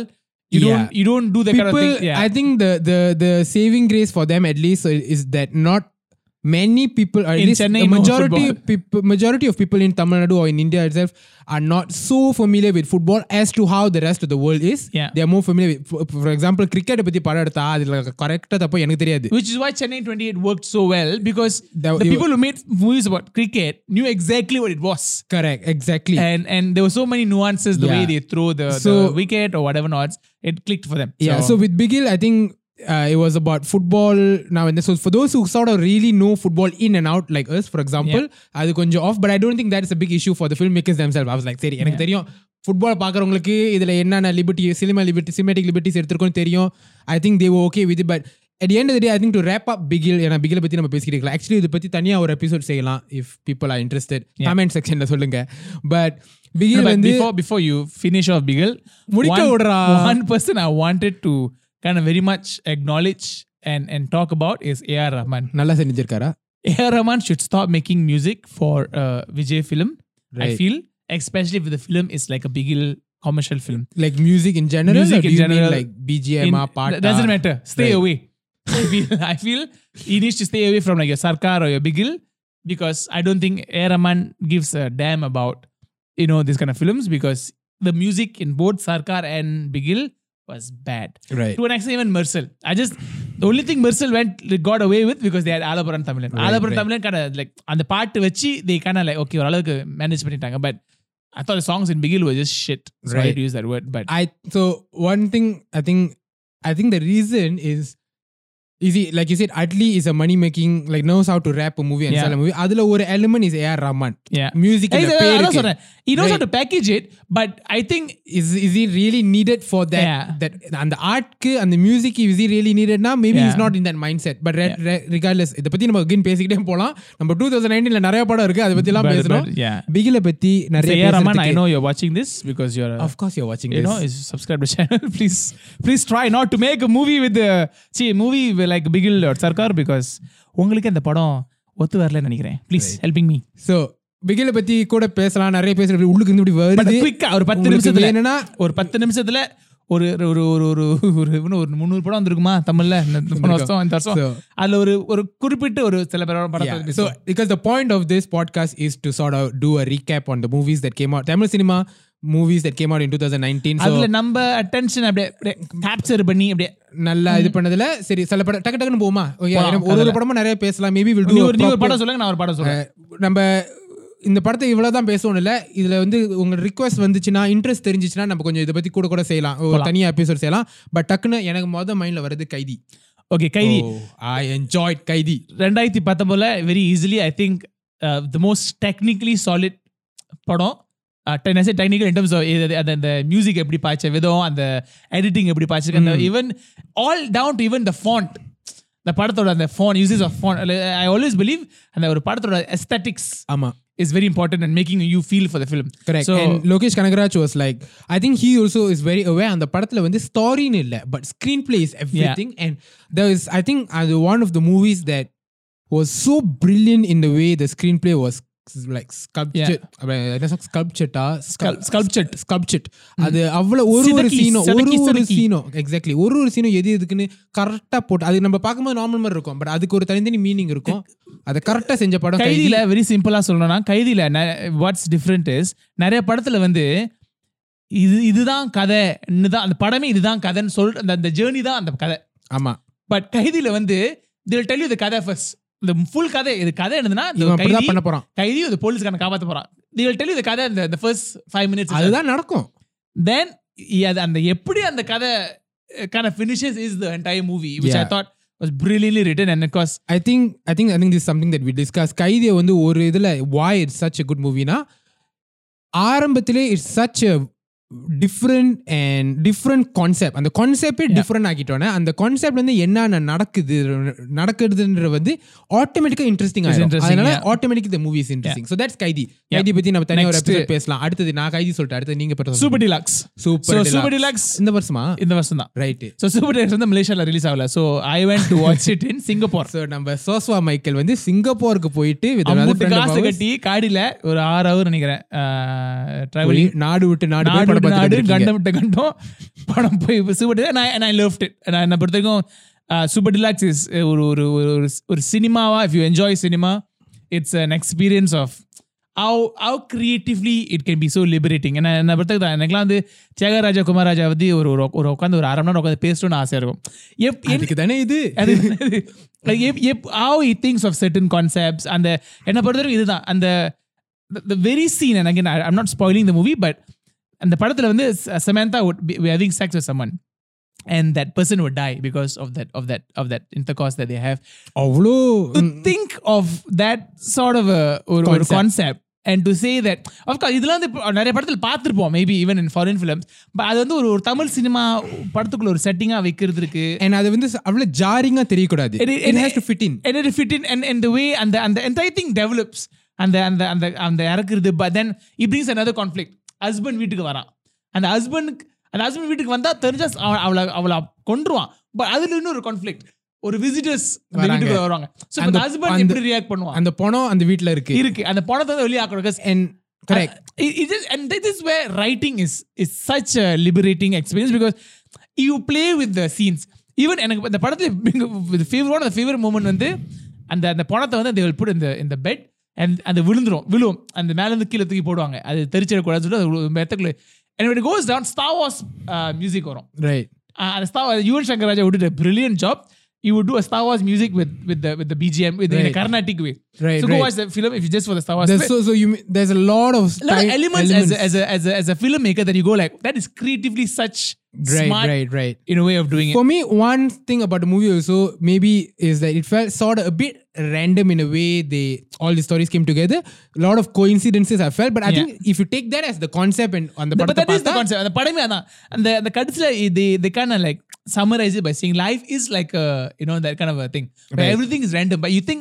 you Yeah. don't you don't do that people kind of thing. Yeah. i think the the the saving grace for them at least is that not many people or at In least Chennai, the no majority football. people majority of people in tamil nadu or in india itself are not so familiar with football as to how the rest of the world is Yeah. they are more familiar with for, for example cricket பத்தி படம் எடுத்தா அதுல கரெக்டா தப்போ எனக்கு தெரியாது Which is why Chennai 28 worked so well because That- the you- people who made movies about cricket knew exactly what it was. correct exactly And and there were so many nuances the Yeah. way they throw the, So- the wicket or whatever nods. It clicked for them. Yeah. So, with Bigil, I think uh, it was about football now and then. So for those who sort of really know football in and out, like us, for example, அது கொஞ்சம் off. But I don't think that is a big issue for the filmmakers themselves. I was like, சரி எனக்கு தெரியும் football பார்க்குறவங்களுக்கு இதில் என்னென்ன liberty cinema liberty cinematic liberties எடுத்திருக்கோன்னு தெரியும் I think they okay with but at the end of the day, I think to wrap up Bigil, ஏன்னா பிகில் பத்தி நம்ம பேசிக்கிட்டு இருக்கலாம் ஆக்சுவலி இதை பத்தி தனியா ஒரு எபிசோட் செய்யலாம் if people are interested comment செக்ஷன்ல சொல்லுங்க பட் பிகில் But வந்து before before you finish off Bigel, முடிக்க one, விடுறா. one person I wanted to kind of very much acknowledge and and talk about is AR Rahman. நல்லா செஞ்சிருக்காரா AR Rahman should stop making music for uh, Vijay film. I Right. feel, especially if the film is like a bigil commercial film. Like music in general Music in general. Like BGM In- பாட்டா doesn't matter. Stay Right. away. I feel, I feel he needs to stay away from like your Sarkar or your Bigil because I don't think AR Rahman gives a damn about you know these kind of films because the music in both Sarkar and Bigil was bad. Right. To an extent, even Mercel. I just the only thing Mercel went got away with because they had Alapuran Tamilan. Right, Alapuran right. Kind of like on the part which they kind of like okay, or manage but I thought the songs in Bigil were just shit. So right. I to use that word. But I so one thing I think I think the reason is is he like you said Adli is a money making like knows how to rap a movie and Yeah. sell a movie அதுல ஒரு element is AR Rahman yeah. music Hey, இந்த அதான் பேருக்கு சொல்றேன். He knows how Right. to package it, but I think is is he really needed for that Yeah. that அந்த ஆர்ட்க்கு அந்த music is he really needed now maybe he's Yeah. not in that mindset but re- re- regardless இத பத்தி நம்ம again பேசிக்கிட்டே போலாம் நம்ம 2019ல நிறைய படம் இருக்கு அதை பத்தி எல்லாம் but- பேசணும் but, yeah. பிகில பத்தி So, நிறைய yeah, Raman, I பேசுறதுக்கு- know you're watching this because you're a, of course you're watching you this know, is subscribe to channel. please, please try not to make a movie with the see a movie with like Bigil or Sarkar because உங்களுக்கு அந்த படம் ஒத்து வரலன்னு நினைக்கிறேன். Please helping me so பிகில பத்தி கூட பேசலாம். நிறைய பேசுறது உள்ளுக்கு இருந்து இப்படி பட் வருது. குயிக்கா ஒரு பத்து நிமிஷத்துல. வேணும்னா ஒரு பத்து நிமிஷத்துல ஒரு ஒரு ஒரு ஒரு ஒரு இன்னும் ஒரு முந்நூறு படம் வந்திருக்குமா? தமிழ்ல. போன வருஷம் இந்த வருஷம். அதுல ஒரு ஒரு குறிப்பிட்ட ஒரு சில பேரோட yeah. படத்தை So, because the point of this podcast is to sort of do a recap on the movies that came cinema movies that came out in 2019. So, அதுல நம்ம அட்டென்ஷன் அப்படியே கேப்சர் பண்ணி அப்படியே நல்லா இது பண்ணதுல சரி சில படம் டக்கு டக்குன்னு போமா ஏன்னா ஒரு ஒரு படமும் நிறைய பேசலாம். மேபி வில் டூ ஒரு படம் சொல்லுங்க நான் ஒரு படம் சொல்றேன். நம்ம இந்த படத்தை இவ்வளவுதான் பேசணும் இல்ல. இதுல வந்து உங்க ரிக்வஸ்ட் வந்துச்சுன்னா இன்ட்ரெஸ்ட் தெரிஞ்சிச்சுன்னா நம்ம கொஞ்சம் இதை பத்தி கூட கூட செய்யலாம். ஒரு தனியா எபிசோட் செய்யலாம். பட் டக்குன்னு எனக்கு மொத மைண்ட்ல வருது Kaithi. Okay Kaithi. I enjoyed Kaithi. ரெண்டாயிரத்தி பத்தொன்பதுல very easily I think the most technically solid படம். டெக்னிக்கல் இன் டர்ம்ஸ் அந்த அந்த மியூசிக் எப்படி பாய்ச்ச விதம் அந்த எடிட்டிங் எப்படி பாய்ச்சிருக்கு அந்த even all down to even the font இந்த படத்தோட அந்த phone uses of phone I always believe அந்த ஒரு படத்தோட எஸ்தட்டிக்ஸ் ஆமா is very important and making you feel for the film correct So- and Lokesh Kanagaraj was like I think he also is very aware அந்த படத்துல வந்து ஸ்டாரின்னு இல்ல but screenplay is everything and there is I think அது one of the movies that was so brilliant in the way the screenplay was like sculpture என்ன ஸ்கல்ப்சர்ட்டா Sculptured. ஸ்கல்ப்சர்ட் அது அவ்வளவு ஒரு ஒரு ஒரு செதுக்கி, ஒரு செதுக்கி. சீனும் எக்ஸாக்ட்லி ஒரு ஒரு சீனும் எது எதுக்குன்னு கரெக்டா போட்டு அது நம்ம பார்க்கும்போது நார்மல் மாதிரி இருக்கும். பட் அதுக்கு ஒரு தனித்தனி மீனிங் இருக்கும். அதை கரெக்டா செஞ்ச படம் கைதி கைதியில வெரி சிம்பிளா சொல்லணும்னா கைதியில வாட்ஸ் டிஃப்ரெண்ட் இஸ் நிறைய படத்துல வந்து இது இதுதான் கதை தான் அந்த படமே இதுதான் கதைன்னு சொல் அந்த அந்த ஜேர்னி தான் அந்த கதை. ஆமா. பட் கைதியில வந்து தில் டெல் யூ த கதை ஃபர்ஸ்ட் இந்த ஃபுல் கதை இது கதை என்னதுன்னா கைதி பண்ண போறான். கைதி இந்த போலீஸ்காரனை காப்பாத்த போறான். தில் டெல் யூ த கதை இந்த ஃபர்ஸ்ட் ஃபைவ் மினிட்ஸ் அதுதான் நடக்கும். தென் அது அந்த எப்படி அந்த கதை kind of finishes is the entire movie which I Yeah. thought was brilliantly written and of course I think I think I think this something that we discuss கைதியை வந்து ஒரு இதுல why it's such a good மூவினா ஆரம்பத்திலே it's such different and different concept அந்த கான்செப்டே different ஆக்கிட்டோன்னே அந்த concept வந்து என்னென்ன நடக்குது நடக்குதுன்ற வந்து ஆட்டோமேட்டிக்கா இன்ட்ரெஸ்டிங் ஆகும் அதனால. Automatic the movie is interesting so that's Kaithi Kaithi பத்தி நம்ம தனியாக ஒரு. எபிசோட் பேசலாம். அடுத்தது நான் கைதி சொல்லிட்டேன். அடுத்து நீங்க பெற்ற deluxe. So super super deluxe. இந்த வருஷமா? இந்த வருஷம் தான். ரைட் ஸோ சூப்பர் டேஸ் வந்து மலேசியாவில் ரிலீஸ் ஆகல. So I went to watch it in Singapore so நம்ம சோஸ்வா மைக்கேல் வந்து சிங்கப்பூருக்கு போயிட்டு காசு கட்டி காடியில ஒரு ஆறு ஹவர் நினைக்கிறேன் டிராவலிங் நாடு விட்டு நாடு போய் நாடு படம் விட்டு நாடு பார்த்துட்டு கண்டம் விட்டு கண்டம் படம் போய் சூப்பர் நான் ஐ லவ்ட் இட் நான் என்ன பொறுத்த வரைக்கும் சூப்பர் டிலாக்ஸ் இஸ் ஒரு ஒரு ஒரு ஒரு ஒரு சினிமாவா if you enjoy cinema it's an experience of how how creatively it can be so liberating ஏன்னா என்ன பொறுத்த எனக்குலாம் வந்து தியாகராஜா குமாராஜா வந்து ஒரு ஒரு ஒரு உட்காந்து ஒரு அரை மணி நேரம் உட்காந்து பேசணும்னு ஆசையா இருக்கும் எப் என்- அதுக்கு தானே இது அது like எப் எப் how he thinks of certain concepts அந்த என்ன பொறுத்தவரைக்கும் இதுதான் அந்த the- the very scene and again I, I'm not spoiling the movie but அந்த படத்துல வந்து ச- Samantha would be be having sex with someone and that person would die because of that of that of that intercourse that they have அவ்வளோ to think of that sort of a ஒரு ஒரு Concept. concept and to say that of course இதெல்லாம் வந்து இப்போ நிறைய படத்துல பார்த்திருப்போம் maybe even in foreign films but அது வந்து ஒரு ஒரு தமிழ் சினிமா படத்துக்குள்ள ஒரு செட்டிங்கா வைக்கிறது இருக்கு and அது வந்து அவ்வளோ ஜாரிங்கா தெரியக்கூடாது It- it- it has to fit in and it fit in and, and the way and the and the entire thing develops அந்த அந்த அந்த அந்த இறக்குறது but then it brings another conflict husband வீட்டுக்கு வரான். அந்த ஹஸ்பண்ட் அந்த ஹஸ்பண்ட் வீட்டுக்கு வந்தா தெரிஞ்சா அவ- அவளை அவளை கொன்றுவான். பட் அதுல இன்னும் ஒரு கான்ஃபிளிக் ஒரு விசிட்டர்ஸ் அந்த. வீட்டுக்கு வருவாங்க. சோ அந்த- ஹஸ்பண்ட் எப்படி ரியாக்ட் பண்ணுவாங்க அந்த பணம் அந்த வீட்ல இருக்கு. இருக்கு. அந்த பணத்தை வந்து வெளியே ஆக்கணும் because and correct. It, it is, and this is where writing is is such a liberating experience because you play with the scenes. Even எனக்கு இந்த படத்துல ஃபேவரட் ஒன் ஃபேவரட் மூமெண்ட் வந்து அந்த அந்த பணத்தை வந்து they will put in the in and அந்த விழுந்துரும் விழுவும் அந்த மேல இருந்து கீழே தூக்கி போடுவாங்க அது தெரிச்சிடக்கூடாதுன்னு சொல்லிட்டு அது மெத்தக்குள்ள goes down Star Wars uh, music வரும் right uh, and Star Wars, Yuvan Shankar Raja did you would do a Star Wars music with with the with the BGM with right. in a Carnatic way. Right. So go watch the film if you just for the Star Wars. So so you there's a lot of, lot of elements, elements, As, a, as a as a as a filmmaker that you go like that is creatively such right, smart right right in a way of doing it. For me, one thing about the movie also maybe is that it felt sort of a bit random in a way they all the stories came together. A lot of coincidences I felt, but I yeah. think if you take that as the concept and on the but that the the concept. And the and the and the, the they they kind of like summarize it by saying life is like a you know that kind of a thing. Where Right. everything is random, but you think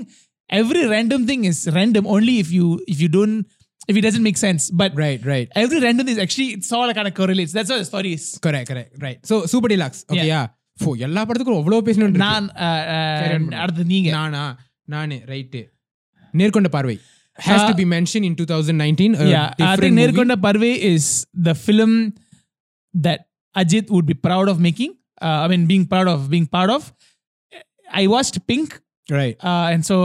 every random thing is random only if you if you don't if it doesn't make sense. But right right every random is actually it's all kind of correlates. That's how the story is. correct correct right so super deluxe okay yeah ஃபோ எல்லா படத்துக்கும் அவ்வளோ பேசணும் நான் அஹ், அஹ், அடுத்து நீங்க நானா நானு ரைட்டு நேர்கொண்ட பார்வை has to be mentioned in 2019 a yeah, I different think movie. Nerkonda Parve is the film that Ajit would be proud of making. Uh, I mean, being proud of being part of. I watched Pink, right uh, and so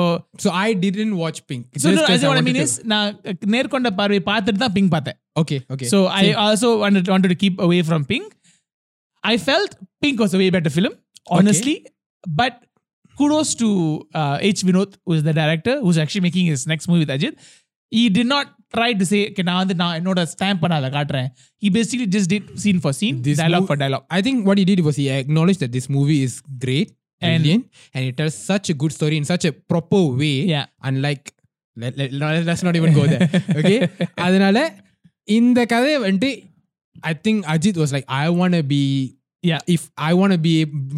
so I didn't watch Pink so Just no, 'cause as what I wanted mean to- is நான் நேர்கொண்ட பார்வை பார்த்துட்டு தான் pink பார்த்தேன் okay okay so I also wanted wanted to keep away from Pink. I felt Pink was a way better film, honestly. But kudos to uh, H. Vinod, who's the director, who's actually making his next movie with Ajit. He did not try to say, okay, நான் வந்து நான் என்னோட stamp பண்ணாத காட்டுறேன். He basically just did scene for scene, This dialogue mov- for dialogue. I think what he did was he acknowledged that this movie is great, And- brilliant, and it tells such a good story in such a proper way. Yeah. Unlike, let, let, let's not even go there. Okay. அதனால இந்த கதையை வந்துட்டு I think Ajit was like, I want to be. Yeah. If I want to be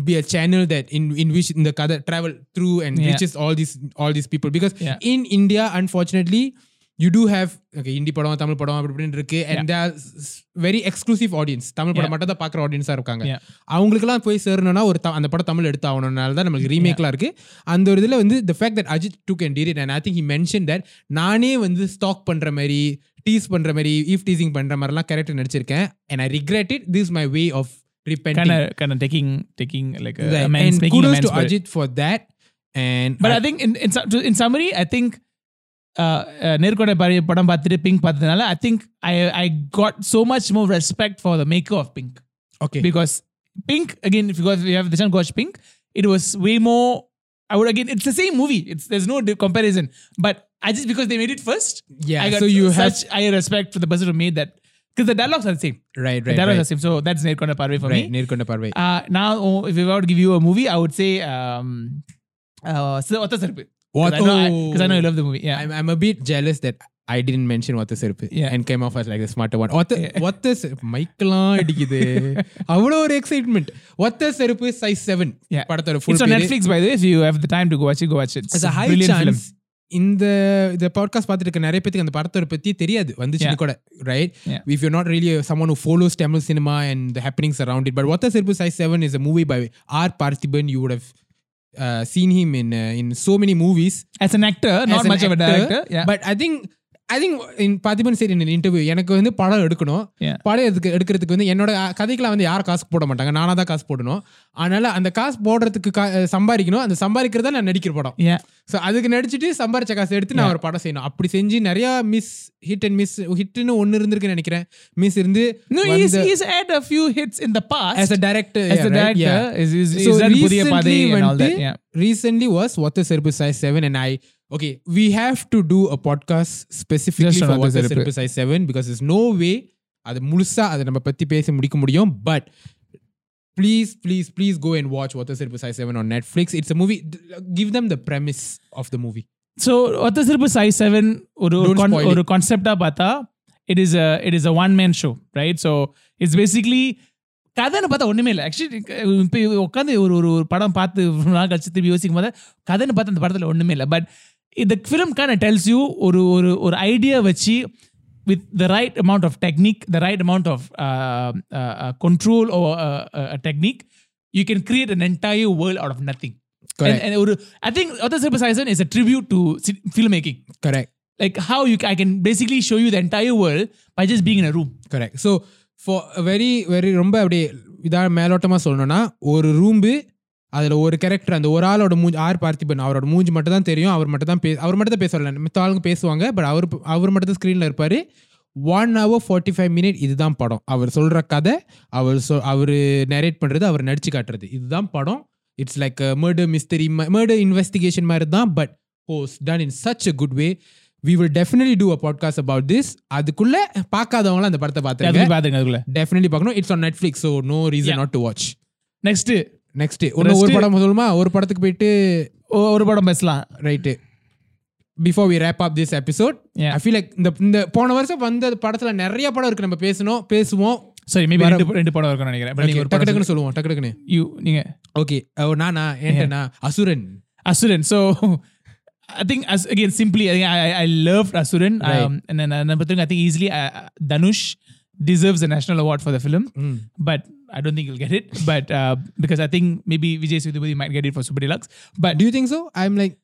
be a channel that in in which the kada travel through and Yeah. reaches all these all these people because Yeah. in India unfortunately you do have okay Hindi படம் தமிழ் படம் அப்படி இப்படின்னு இருக்கு. Are very exclusive audience Tamil படம் Yeah. மட்டும் தான் பார்க்குற ஆடியன்ஸாக இருக்காங்க. Yeah. அவங்களுக்குலாம் போய் சேரணும்னா ஒரு அந்த படம் தமிழ் எடுத்து ஆகணும்னால தான் நமக்கு ரீமேக்லாம் இருக்கு. அந்த ஒரு இதில் வந்து the fact that Ajith took and did and I think he mention that நானே வந்து ஸ்டாக் பண்ற மாதிரி டீஸ் பண்ற மாதிரி ஈஃப் டீசிங் பண்ற மாதிரிலாம் கேரக்டர் நடிச்சிருக்கேன். And I regret it this my way of Kind repenting of, kind of taking, taking like a Right. amends, and making kudos amends to for it. Ajit for that. And But I think in in, su- to- in summary, I think uh, uh, நேர்கொண்ட பார்வை படம் பார்த்துட்டு Pink பார்த்ததுனால I think I I got so much more respect for the maker of Pink. okay because Pink again, if you guys if you have the chance to watch Pink, it was way more. I would again, it's the same movie. It's there's no di- comparison. But I just because they made it first, yeah I got so you have such high respect for the person who made that because the dialogues are the same. right The right dialogues right, are the same. So that's Nerkonda Parve for right me. நேர்கொண்ட பார்வை Uh, now, oh, if I were to give you a movie, I would say um, uh, Otta Sarpu. Because I, know I, 'cause I know you love the movie. Yeah. I'm, I'm a bit jealous that I didn't mention what the syrup Yeah. and came off as like the smarter one. What the what the மைக்கெல்லாம் அடிக்குது அவ்வளோ ஒரு excitement Oththa Seruppu size seven Yeah. படத்தோட full it's on Netflix, by the way. If you have the time to go watch it, go watch it. It's As a a high brilliant film. chance இந்த இந்த podcast பார்த்துட்டு இருக்க நிறைய பேருக்கு அந்த படத்தோட பத்தி தெரியாது வந்துச்சு Yeah. கூட right Yeah. If you not really someone who follows Tamil cinema and the happenings around it but Oththa Seruppu size seven is a movie by R Parthiban you would have uh, seen him in uh, in so many movies As an actor, not as much of a director. Yeah. But I think I think in Parthiban said in an interview எனக்கு வந்து படம் எடுக்கணும். படம் எடுக்க எடுக்கிறதுக்கு வந்து என்னோட அஹ், கதைக்கெல்லாம் வந்து யாரும் காசு போட மாட்டாங்க நானா தான் காசு போடணும் அதனால அந்த காசு போடுறதுக்கு கா- சம்பாதிக்கணும் அந்த சம்பாதிக்கிறதா நான் நடிக்கிற படம். ஸோ அதுக்கு நடிச்சிட்டு சம்பாரிச்ச காசு எடுத்து நான் ஒரு படம் செய்யணும் அப்படி செஞ்சு நிறைய மிஸ் ஹிட் அண்ட் மிஸ் ஹிட்னு ஒன்னு இருந்திருக்குன்னு நினைக்கிறேன் மிஸ் இருந்து No, he's, he's had a few hits in the past. as a director As a director, yeah. is, is, So is Pudhiya recently and all that. Yeah. recently was What the Serupu Size 7 and I okay we have to do a podcast specifically Just on for What What the the Serupu. Serupu Size 7 because there's no way அது முழுசா அதை நம்ம பத்தி பேச முடிக்க முடியும் but please please please go and watch What the Serupu Size 7 on Netflix it's a movie give them the premise of the movie So, ஒத்த சிறப்பு size 7 ஒரு ஒரு Don't con- spoil ஒரு கான்செப்டா பார்த்தா it is a it is a one man show right so it's basically கதைன்னு பார்த்தா ஒண்ணுமே இல்லை ஆக்சுவலி இப்போ உட்காந்து ஒரு ஒரு ஒரு படம் பார்த்து ரொம்ப நாள் கழிச்சு திரும்பி யோசிக்கும் போது கதைன்னு பார்த்தா அந்த படத்தில் ஒண்ணுமே இல்லை பட் இந்த ஃபிலிம் kind டெல்ஸ் யூ ஒரு ஒரு ஒரு ஐடியா வச்சு with the right amount of technique, the right amount of uh, uh, uh, control or uh, uh, a technique, you can create an entire world out of nothing. Correct. and ஒரு I think Other Super Saiyan is a tribute to ci- filmmaking. Correct Like how you I can basically show you the entire world by just being in a room. Correct so for very very ரொம்ப அப்படியே இதாக மேலோட்டமாக சொல்லணும்னா ஒரு room அதில் ஒரு character அந்த ஒரு ஆளோட மூஞ்சி ஆர் பார்த்திபன் அவரோட மூஞ்சி மட்டும் தான் தெரியும். அவர் மட்டும் தான் பே அவர் மட்டும் தான் பேசுவார் மித்த ஆளுங்க பேசுவாங்க பட் அவர் அவர் மட்டும் தான் ஸ்க்ரீனில் இருப்பார். One hour forty five minute இதுதான் படம். அவர் சொல்கிற கதை அவர் சொ அவர் நரேட் பண்ணுறது அவர் நடிச்சு காட்டுறது. இதுதான் படம். It's like murder mystery murder investigation மாதிரி தான் but how's done in such a good way we will definitely do a podcast about this அதுக்குள்ள பார்க்காதவங்களாம் அந்த படத்தை பார்த்துருங்க. அதுக்கு பாத்துங்க அதுக்குள்ள. டெஃபினெட்லி பார்க்கணும் it's on Netflix so no reason. Not to watch Next next ஒன்று ஒரு படம் சொல்லுமா ஒரு படத்துக்கு போயிட்டு ஒரு படம் பேசலாம். Right before we wrap up this episode. I feel like இந்த இந்த போன வருஷம் வந்த படத்துல நிறைய படம் இருக்கு நம்ம பேசணும் பேசுவோம் Sorry, maybe வர- ரெண்டு ரெண்டு படம் இருக்கும்னு நினைக்கிறேன். டக்கு டக்குன்னு சொல்லுவோம் டக்கு டக்குன்னு you நீங்க ஓகே நானா ஏன்டா அசுரன் Asuran. So I think as again simply I think I, I- loved Asuran. Right. Um, and then uh, number three, I think easily uh, Dhanush deserves a national award for the film, Mm. but I don't think he'll get it. But uh, because I think maybe Vijay Sethupathi might get it for Super Deluxe. But Do you think so? I'm like,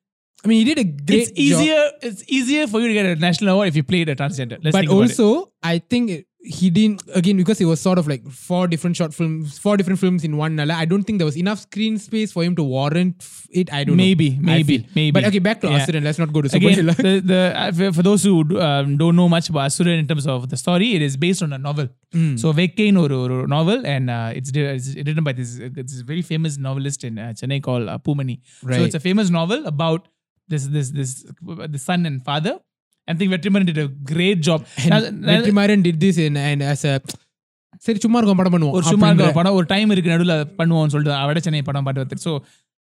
I mean, he did a great it's easier. It's easier for you to get a national award if you played a transgender. Let's but think about it. also, I think it- he didn't again because it was sort of like four different short films, four different films in one. I don't think there was enough screen space for him to warrant it. I don't Maybe, know. Maybe, maybe. But okay, back to Yeah. Asuran. Let's not go to Again, the, the, uh, for, those who um, don't know much about Asuran in terms of the story, it is based on a novel. Hmm. So Vekkain or, or novel, and uh, it's, it's written by this, this very famous novelist in uh, Chennai called uh, Pumani. So it's a famous novel about this this this the son and father. I think Vetrimaran did a great job. Now- now- Vetrimaran did this in and as a சரி சும்மா இருக்கும் படம் பண்ணுவோம் ஒரு சும்மா இருக்க அப்படின்ற- படம் ஒரு டைம் இருக்கு நடுவில் பண்ணுவோம்னு சொல்லிட்டு வட சென்னை படம் பாட்டு வந்து so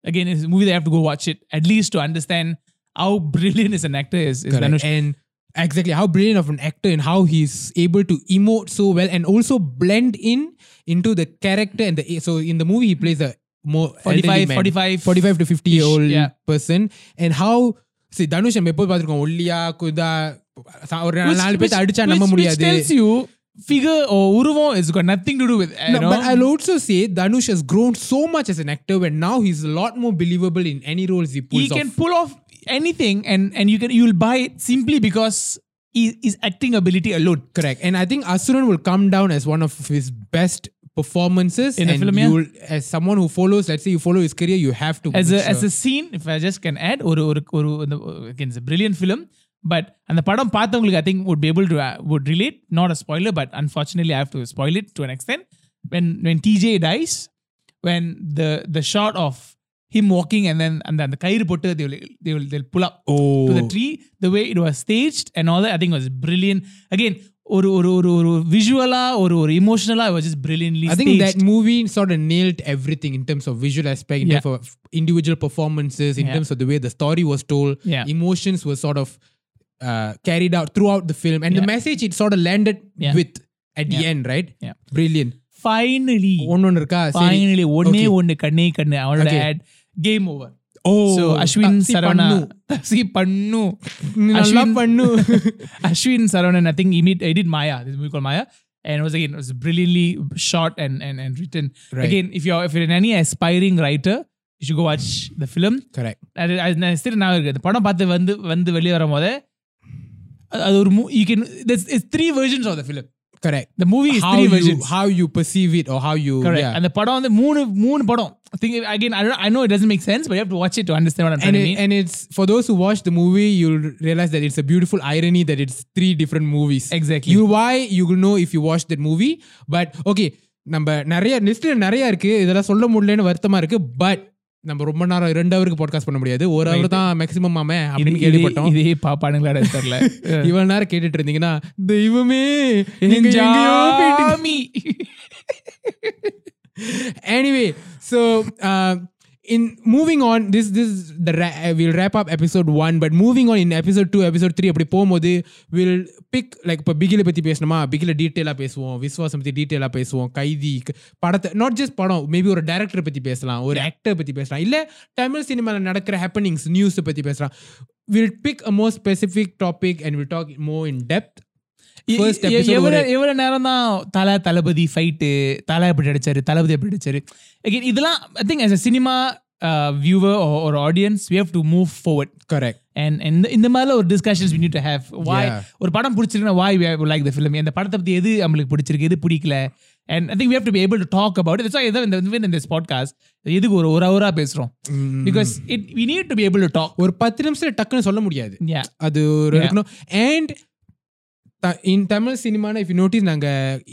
again is movie have to go watch it at least to understand how brilliant is an actor is is Correct. Dhanush And exactly how brilliant of an actor and how he's able to emote so well and also blend in into the character and the so in the movie he plays a more 45, elderly man, 45 45 to 50 year old yeah. person and how see Dhanush நம்ம எப்போ பார்த்துருக்கோம் ஒல்லியா குதா ச- ஒரு நாலு- நாலு பேர்த்த அடிச்சா நம்ப முடியாது tells you figure or உருவம் is got nothing to do with you No, know but I'll also say Dhanush has grown so much as an actor when now he's a lot more believable in any roles he pulls he can off. pull off anything and and you can you'll buy it simply because he, his acting ability alone Correct. And I think Asuran will come down as one of his best performances. In a and film, yeah. you will, as someone who follows, let's say you follow his career, you have to. as make a sure. as a scene if i just can add ஒரு ஒரு ஒரு இந்த- again it's a brilliant film but அந்த படம் பார்த்தவங்களுக்கு i think would be able to uh, would relate not a spoiler but unfortunately i have to spoil it to an extent when when tj dies when the the shot of him walking and then and then the கயிறு போட்டு they will they will they'll pull up oh, to the tree the way it was staged and all that i think was brilliant again ஒரு ஒரு ஒரு ஒரு விஷுவலா ஒரு ஒரு இமோஷனலா it was just brilliantly I think staged. that movie sort of nailed everything in terms of visual aspect, in Yeah. terms of individual performances, in Yeah. terms of the way the story was told. Yeah. Emotions were sort of uh, carried out throughout the film, and the Yeah. message it sort of landed Yeah. with at the Yeah. end, right? Yeah. Brilliant. finally ஒன்னு இருக்கா சரி. Finally ஒன்னே Okay. ஒன்னு கண்ணே கண்ணு அவனோட Okay. Add game over Oh, so Ashwin தப்சி Saravana பண்ணு. தப்சி பண்ணு நீ நல்லா அஸ்வின் பண்ணு Ashwin Saravanan I think இமிட் I did Maya this movie call Maya and it was again it was brilliantly shot and and, and written Right. again if you're if you're any aspiring writer you should go watch the film Correct. அது அது நான் still நான் இருக்கு அந்த படம் பார்த்து வந்து வந்து வெளியே வரும் போது அது ஒரு you can there's it's three versions of the film Correct. the movie is how three you versions how you perceive it or how you Correct. yeah. அந்த படம் வந்து மூணு மூணு படம் I think again I don't I know it doesn't make sense but you have to watch it to understand what I'm and trying to it, mean. and it's for those who watch the movie you'll realize that it's a beautiful irony that it's three different movies Exactly. you why you will know if you watch that movie but okay நம்ம நிறைய லிஸ்ட்ல நிறைய இருக்கு இதெல்லாம் சொல்ல முடியலன்னு வருத்தமா இருக்கு பட் நம்ம ரொம்ப நேரம் ரெண்டு ஹவருக்கு பாட்காஸ்ட் பண்ண முடியாது. ஒரு ஹவர் தான் மேக்ஸிமம் ஆமே அப்படின்னு கேள்விப்பட்டோம். இதே பாப்பானுங்களா தெரியல. இவ்வளவு நேரம் கேட்டுட்டு இருந்தீங்கன்னா தெய்வமே நீங்க எங்கேயோ போயிட்டீங்க. ஜாமி. anyway so uh, in moving on this this is the ra- uh, we'll wrap up episode one but moving on in episode two episode three அப்படி போகும்போது we'll pick like இப்போ பிகில பத்தி பேசணுமா பிகில டீட்டெயிலாக பேசுவோம் விஸ்வாசம் பத்தி டீட்டெயிலாக பேசுவோம் கைதி க- படத்தை நாட் ஜஸ்ட் படம் மேபி ஒரு டேரக்டர் பத்தி பேசலாம் ஒரு ஆக்டர் பத்தி பேசலாம் இல்ல தமிழ் சினிமாவில் நடக்கிற ஹேப்பனிங்ஸ் நியூஸ் பத்தி பேசலாம் will pick a more specific topic and will talk more in depth எவ்வளவு ஒரு- நேரம் தான் தலை தளபதி ஃபைட்டு தலை எப்படி அடிச்சாரு தளபதி எப்படி அடிச்சாரு? இதெல்லாம் I think a cinema or, or audience we have to move forward. Correct and and இந்த- இந்த மாதிரி ஒரு discussions we need to have. Why Yeah. ஒரு படம் பிடிச்சிருக்குன்னா have like the film? இந்த படத்தை பத்தி எது நம்மளுக்கு பிடிச்சிருக்கு எது பிடிக்கல? And I think we have to be able to talk about it. That's why இந்த இந்த in this podcast எதுக்கு ஒரு ஒரு ஹவரா பேசுறோம்? because it we need to be able to talk. ஒரு பத்து நிமிஷத்துல டக்குன்னு சொல்ல முடியாது. அது ஒரு அண்ட் இன் தமிழ் சினிமானா இஃப் நோட்டீஸ் நாங்க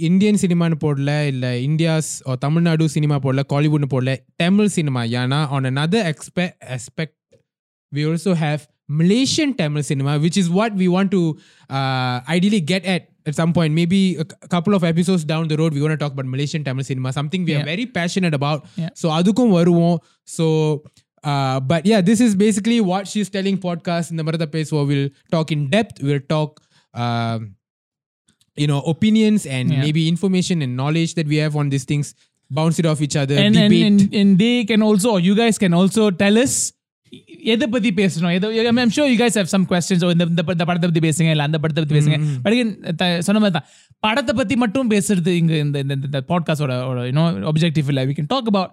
இந்தியன் சினிமான்னு போடல இல்ல இந்தியாஸ் or தமிழ்நாடு சினிமா போடல காலிவுட்னு போடல தமிழ் சினிமா ஏன்னா on another aspect aspect we also have Malaysian Tamil cinema, which is what we want to uh, ideally get at at some point. Maybe a c- couple of episodes down the road, we want to talk about Malaysian Tamil cinema, something we are Yeah. very passionate about. Yeah. So அதுக்கும் வருவோம். So uh, but yeah, this is basically what she's telling podcast in the Maratha place where we'll talk in depth, we'll talk um, you know opinions and Yeah. maybe information and knowledge that we have on these things, bounce it off each other, and, and, debate. and, and they can also or you guys can also tell us எதை பத்தி பேசணும் எதை I mean, I'm sure you guys have some questions oh, இந்த இந்த ப- இந்த படத்தை பத்தி பேசுங்க இல்ல அந்த படத்தை பத்தி பேசுங்க பட் again த- சொன்ன மாதிரி தான் படத்தை பத்தி மட்டும் பேசுறது இங்க இந்த இந்த இந்த பாட்காஸ்டோட யூனோ objective இல்ல we can talk about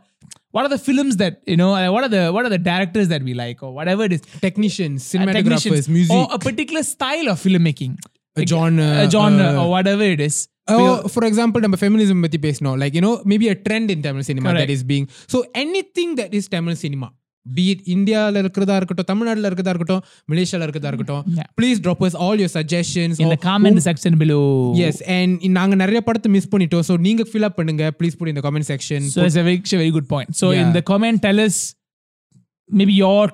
what are the films that you know uh, what are the what are the directors that we like or whatever it is technicians, Uh, cinematographers, technicians, music, or a particular style of filmmaking Uh, it is Oh, for example, நம்ம பேசணும் like you know maybe a trend in Tamil cinema that Correct. is being so anything that is Tamil cinema be it இந்தியால இருக்கிறதா இருக்கட்டும் தமிழ்நாடுல இருக்கிறதா இருக்கட்டும் மலேசியால இருக்கிறதா இருக்கட்டும் Yeah. please drop us all your suggestions in or the comment section below yes and நாங்க நிறைய படத்தை மிஸ் பண்ணிட்டோம் so நீங்க fill up பண்ணுங்க please put in the comment section So it's a very, it's a very good point. So in Yeah. the comment, tell us maybe your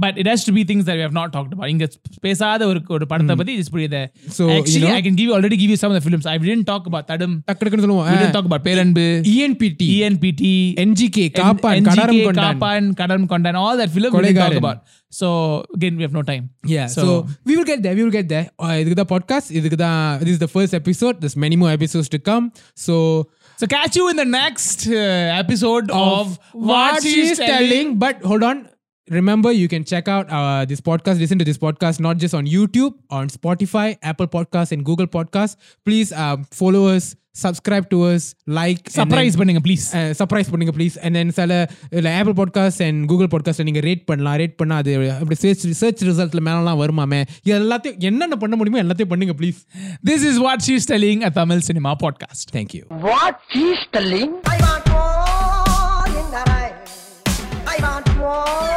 top five films of 2019. But it has to be things that we have not talked about. இங்க பேசாத ஒரு ஒரு படத்தை பத்தி just put it there. Hmm. So, you Actually, know- I can give you already give you some of the films. I didn't talk about Tadam. டக்கு டக்குன்னு சொல்லுவோம் We didn't talk about Peranbu, E ENPT ENPT, NGK Kaappaan NGK, Kadaram கொண்டான் Kapan, Kadam Kondan, all that film we didn't talk Kolaikaran. about. So again, we have no time. Yeah, so, So- we will get there. We will get there. Uh, இதுக்கு தான் podcast. இதுக்கு தான் this is the first episode. There's many more episodes to come. So So catch you in the next uh, episode of, what she's telling. But hold on. Remember, you can check out uh, this podcast, listen to this podcast, not just on YouTube, on Spotify, Apple Podcasts, and Google Podcasts. Please um, follow us, subscribe to us, like, and then- Surprise பண்ணுங்க please. Surprise பண்ணுங்க please and then சில இல்லை Apple podcast and Google podcast நீங்கள் rate பண்ணலாம் rate பண்ணா அது அப்படி search search ரிசல்ட்ல மேலாம் வருமாமே இது எல்லாத்தையும் என்னென்ன பண்ண முடியுமோ எல்லாத்தையும் பண்ணுங்க please This is what she's telling a Tamil cinema podcast. Thank you What she's telling? I want more in the rain. I want more